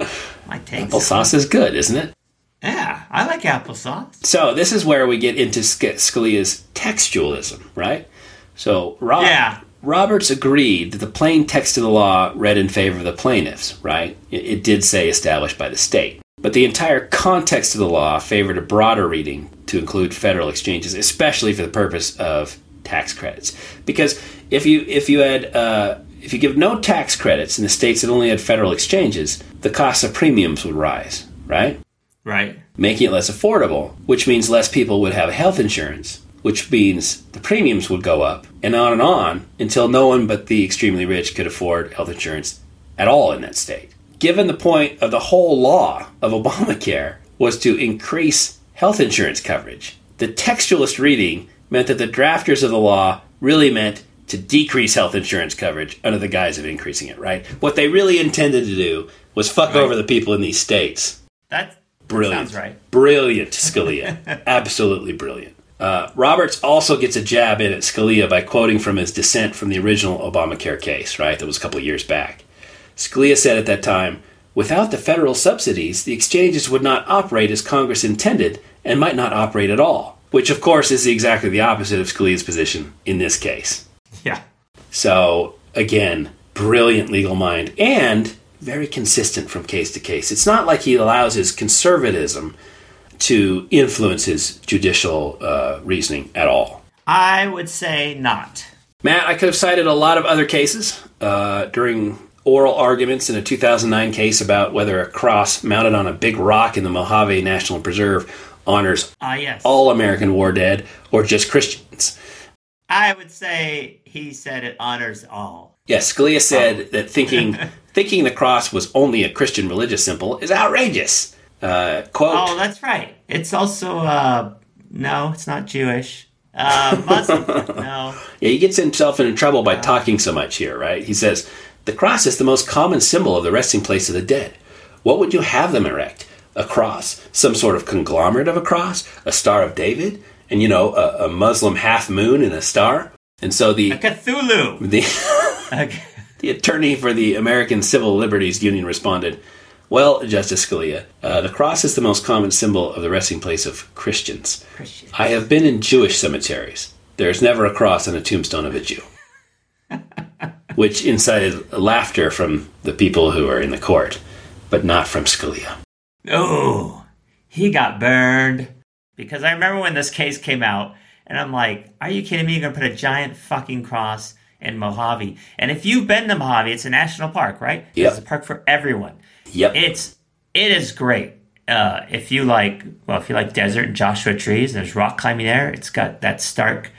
know. Might take. Applesauce is good, isn't it? Yeah, I like applesauce. So this is where we get into Sc- Scalia's textualism, right? So Rob- Yeah. Roberts agreed that the plain text of the law read in favor of the plaintiffs, right? It, did say established by the state. But the entire context of the law favored a broader reading to include federal exchanges, especially for the purpose of tax credits. Because if you if you had uh, if you give no tax credits in the states that only had federal exchanges, the cost of premiums would rise, right? Right. making it less affordable, which means less people would have health insurance, which means the premiums would go up, and on and on until no one but the extremely rich could afford health insurance at all in that state. Given the point of the whole law of Obamacare was to increase health insurance coverage, the textualist reading meant that the drafters of the law really meant to decrease health insurance coverage under the guise of increasing it, right? What they really intended to do was fuck over the people in these states. That Brilliant. sounds right. Brilliant, Scalia. Absolutely brilliant. Uh, Roberts also gets a jab in at Scalia by quoting from his dissent from the original Obamacare case, right? That was a couple years back. Scalia said at that time, without the federal subsidies, the exchanges would not operate as Congress intended and might not operate at all. Which, of course, is exactly the opposite of Scalia's position in this case. Yeah. So, again, brilliant legal mind and very consistent from case to case. It's not like he allows his conservatism to influence his judicial uh, reasoning at all. I would say not. Matt, I could have cited a lot of other cases uh, during oral arguments in a 2009 case about whether a cross mounted on a big rock in the Mojave National Preserve honors Ah, yes. all American war dead or just Christians. I would say he said it honors all. Yes, Scalia said that thinking thinking the cross was only a Christian religious symbol is outrageous. Uh, quote: Oh, that's right. It's also uh no, it's not Jewish. Uh Muslim. no. Yeah, he gets himself into trouble by talking so much here, right? He says, The cross is the most common symbol of the resting place of the dead. What would you have them erect? A cross? Some sort of conglomerate of a cross? A Star of David? And, you know, a, a Muslim half moon and a star? And so the, Cthulhu. the, the attorney for the American Civil Liberties Union responded, Well, Justice Scalia, uh, the cross is the most common symbol of the resting place of Christians. Christian. I have been in Jewish cemeteries. There is never a cross on a tombstone of a Jew. Which incited laughter from the people who are in the court, but not from Scalia. Oh, he got burned. Because I remember when this case came out, and I'm like, are you kidding me? You're going to put a giant fucking cross in Mojave. And if you've been to Mojave, it's a national park, right? Yep. It's a park for everyone. Yep. It's, it is great. Uh, if you like, well, if you like desert and Joshua trees, there's rock climbing there. It's got that stark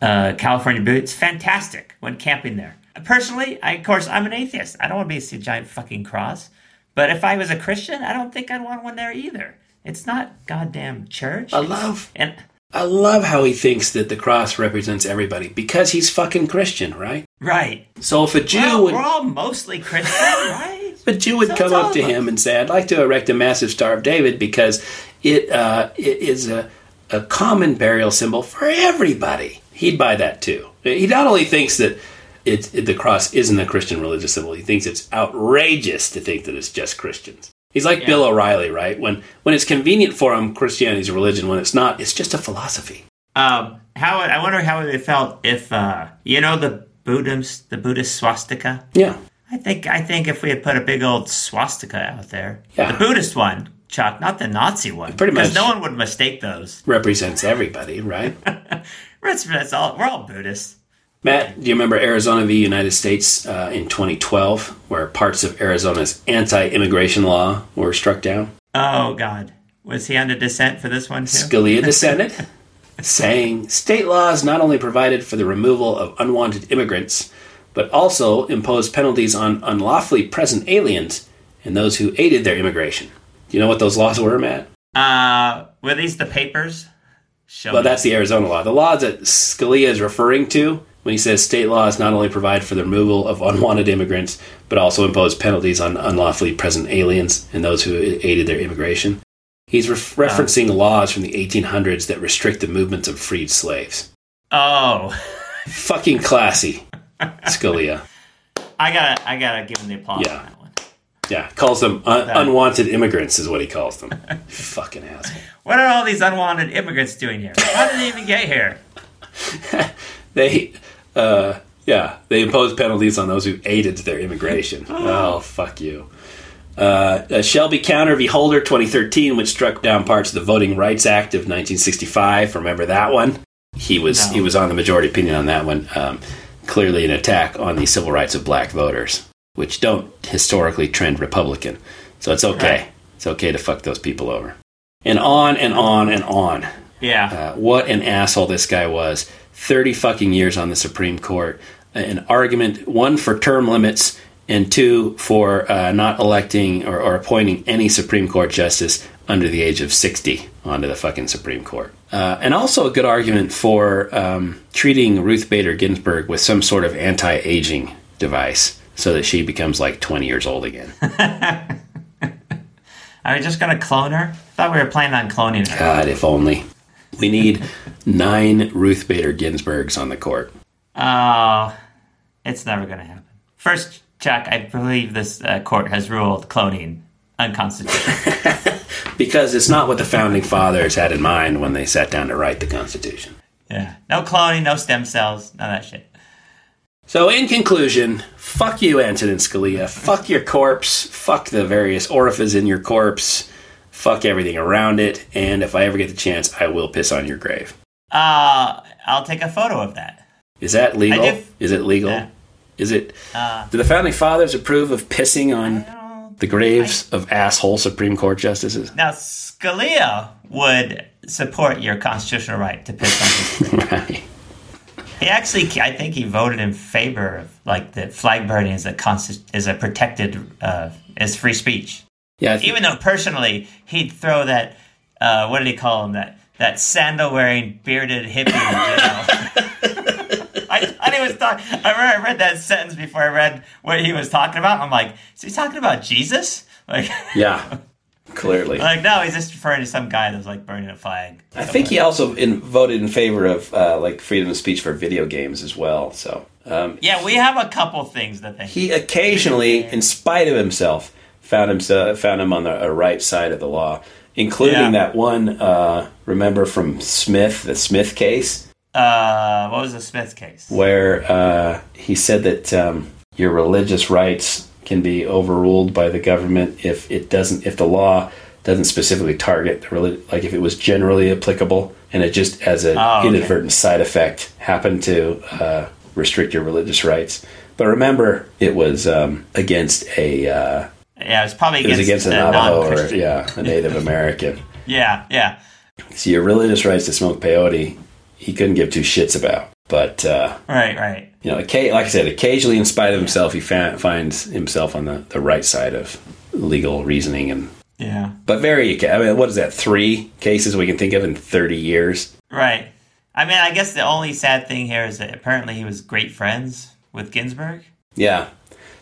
uh, California blue. It's fantastic when camping there. Personally, I, of course, I'm an atheist. I don't want to be see a giant fucking cross. But if I was a Christian, I don't think I'd want one there either. It's not goddamn church. I love- and I love how he thinks that the cross represents everybody because he's fucking Christian, right? right. So if a Jew Well, would we're all mostly Christian, right? A Jew would So come up to him and say, "I'd like to erect a massive Star of David because it uh, it is a a common burial symbol for everybody." He'd buy that too. He not only thinks that it's it, the cross isn't a Christian religious symbol, he thinks it's outrageous to think that it's just Christians. He's like Bill O'Reilly, right? When when it's convenient for him, Christianity's a religion. When it's not, it's just a philosophy. Um, how I wonder how it felt if uh, you know the Buddhist the Buddhist swastika. Yeah, I think I think if we had put a big old swastika out there, Yeah. the Buddhist one, Chuck, not the Nazi one, Pretty because much. no one would mistake those. represents everybody, right? That's, that's all. We're all Buddhists. Matt, do you remember Arizona v. United States uh, in 2012, where parts of Arizona's anti-immigration law were struck down? Oh God, was he under dissent for this one too? Scalia dissented, saying state laws not only provided for the removal of unwanted immigrants, but also imposed penalties on unlawfully present aliens and those who aided their immigration. Do you know what those laws were, Matt? Uh, were these the papers? Show Well, me. that's the Arizona law. The laws that Scalia is referring to when he says state laws not only provide for the removal of unwanted immigrants, but also impose penalties on unlawfully present aliens and those who aided their immigration. He's ref- referencing laws from the 1800s that restrict the movements of freed slaves. Oh, Fucking classy, Scalia. I gotta, I gotta give him the applause Yeah. on that one. Yeah, calls them un- unwanted immigrants, is what he calls them. Fucking asshole. What are all these unwanted immigrants doing here? How did they even get here? They, uh, yeah, they impose penalties on those who aided their immigration. oh, fuck you. Uh, uh, Shelby County v. Holder 2013, which struck down parts of the Voting Rights Act of 1965. Remember that one? He was No. he was on the majority opinion on that one. Um, clearly, an attack on the civil rights of black voters, which don't historically trend Republican. So it's okay. Right. It's okay to fuck those people over. And on and on and on. Yeah. Uh, what an asshole this guy was. 30 fucking years on the Supreme Court. An argument, one for term limits, and two for uh, not electing or, or appointing any Supreme Court justice under the age of 60 onto the fucking Supreme Court. Uh, and also a good argument for um, treating Ruth Bader Ginsburg with some sort of anti aging device so that she becomes like 20 years old again. Are we just gonna clone her? I thought we were planning on cloning her. God, if only. We need nine Ruth Bader Ginsburgs on the court. Oh, it's never gonna happen. First, Chuck, I believe this uh, court has ruled cloning unconstitutional. Because it's not what the founding fathers had in mind when they sat down to write the Constitution. yeah. No cloning, no stem cells, none of that shit. So, in conclusion, fuck you, Antonin Scalia. Fuck your corpse. Fuck the various orifices in your corpse. Fuck everything around it. And if I ever get the chance, I will piss on your grave. Uh, I'll take a photo of that. Is that legal? I Is it legal? Yeah. Is it? Uh, Do the founding fathers approve of pissing on don't- the graves of asshole Supreme Court justices? Now, Scalia would support your constitutional right to piss on his. Right. He actually, I think he voted in favor of like the flag burning is a consti- is a protected uh, is free speech. Yeah. Even though personally he'd throw that uh, what did he call him that that sandal wearing bearded hippie in jail. Didn't even thought. I remember I read that sentence before I read what he was talking about. I'm like, is he talking about Jesus? Like, yeah. Clearly. like no, he's just referring to some guy that was like burning a flag. I think he also in, voted in favor of uh, like freedom of speech for video games as well. So um, Yeah, we have a couple things that he occasionally, in spite of himself, found himself found him on the right side of the law, including Yeah. that one. Uh, remember from Smith, the Smith case, uh, what was the Smith case? where uh, he said that um, your religious rights can be overruled by the government if it doesn't, if the law doesn't specifically target the relig- like if it was generally applicable and it just as an Oh, okay. inadvertent side effect happened to uh, restrict your religious rights. But remember, it was um, against a uh, Yeah, it's probably it was against, against a a Navajo or yeah a Native American. Yeah, yeah, So your religious rights to smoke peyote, he couldn't give two shits about. But uh, right, right. you know, like I said, occasionally, in spite of himself, he fa- finds himself on the, the right side of legal reasoning. And Yeah, but very, I mean, what is that? Three cases we can think of in thirty years. right. I mean, I guess the only sad thing here is that apparently he was great friends with Ginsburg. Yeah,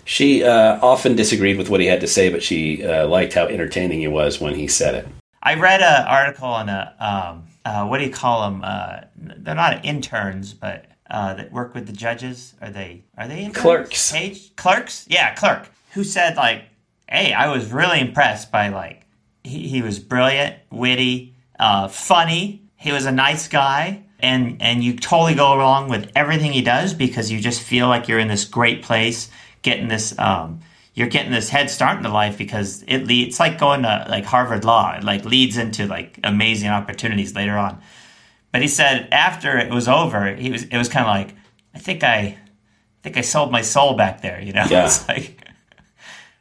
she uh, often disagreed with what he had to say, but she uh, liked how entertaining he was when he said it. I read an article on a um, uh, what do you call them? Uh, they're not interns, but uh, that work with the judges. Are they? Are they interns? Clerks. Page clerks? Yeah, clerk. Who said like, "Hey, I was really impressed by like he, he was brilliant, witty, uh, funny. He was a nice guy." And, and you totally go along with everything he does because you just feel like you're in this great place, getting this um, you're getting this head start into life because it leads, it's like going to like Harvard Law. It like leads into like amazing opportunities later on. But he said after it was over, he was it was kind of like I think I, I think I sold my soul back there. You know, Yeah. it's like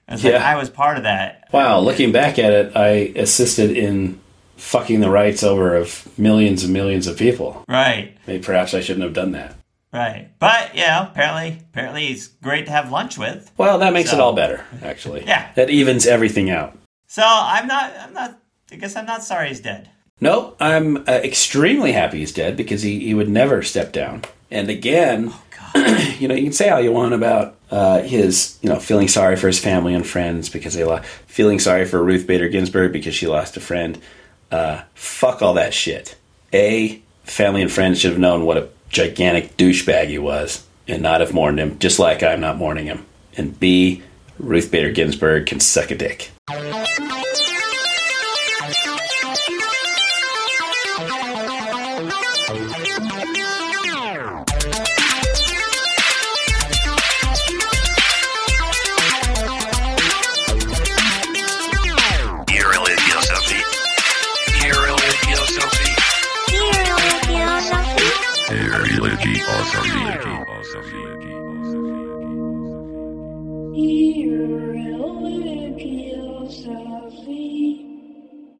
it's like Yeah. I was part of that. Wow, looking back at it, I assisted in fucking the rights over of millions and millions of people. Right, Maybe perhaps I shouldn't have done that. Right. But you know, apparently, apparently he's great to have lunch with. Well, that makes it all better, actually. Yeah. That evens everything out. So I'm not, I'm not. I guess I'm not sorry he's dead. No, I'm uh, extremely happy he's dead because he, he would never step down. And again, you know, you can say all you want about uh, his, you know, feeling sorry for his family and friends because they lost, feeling sorry for Ruth Bader Ginsburg because she lost a friend. Uh, fuck all that shit. A, family and friends should have known what a gigantic douchebag he was and not have mourned him, just like I'm not mourning him. And B, Ruth Bader Ginsburg can suck a dick.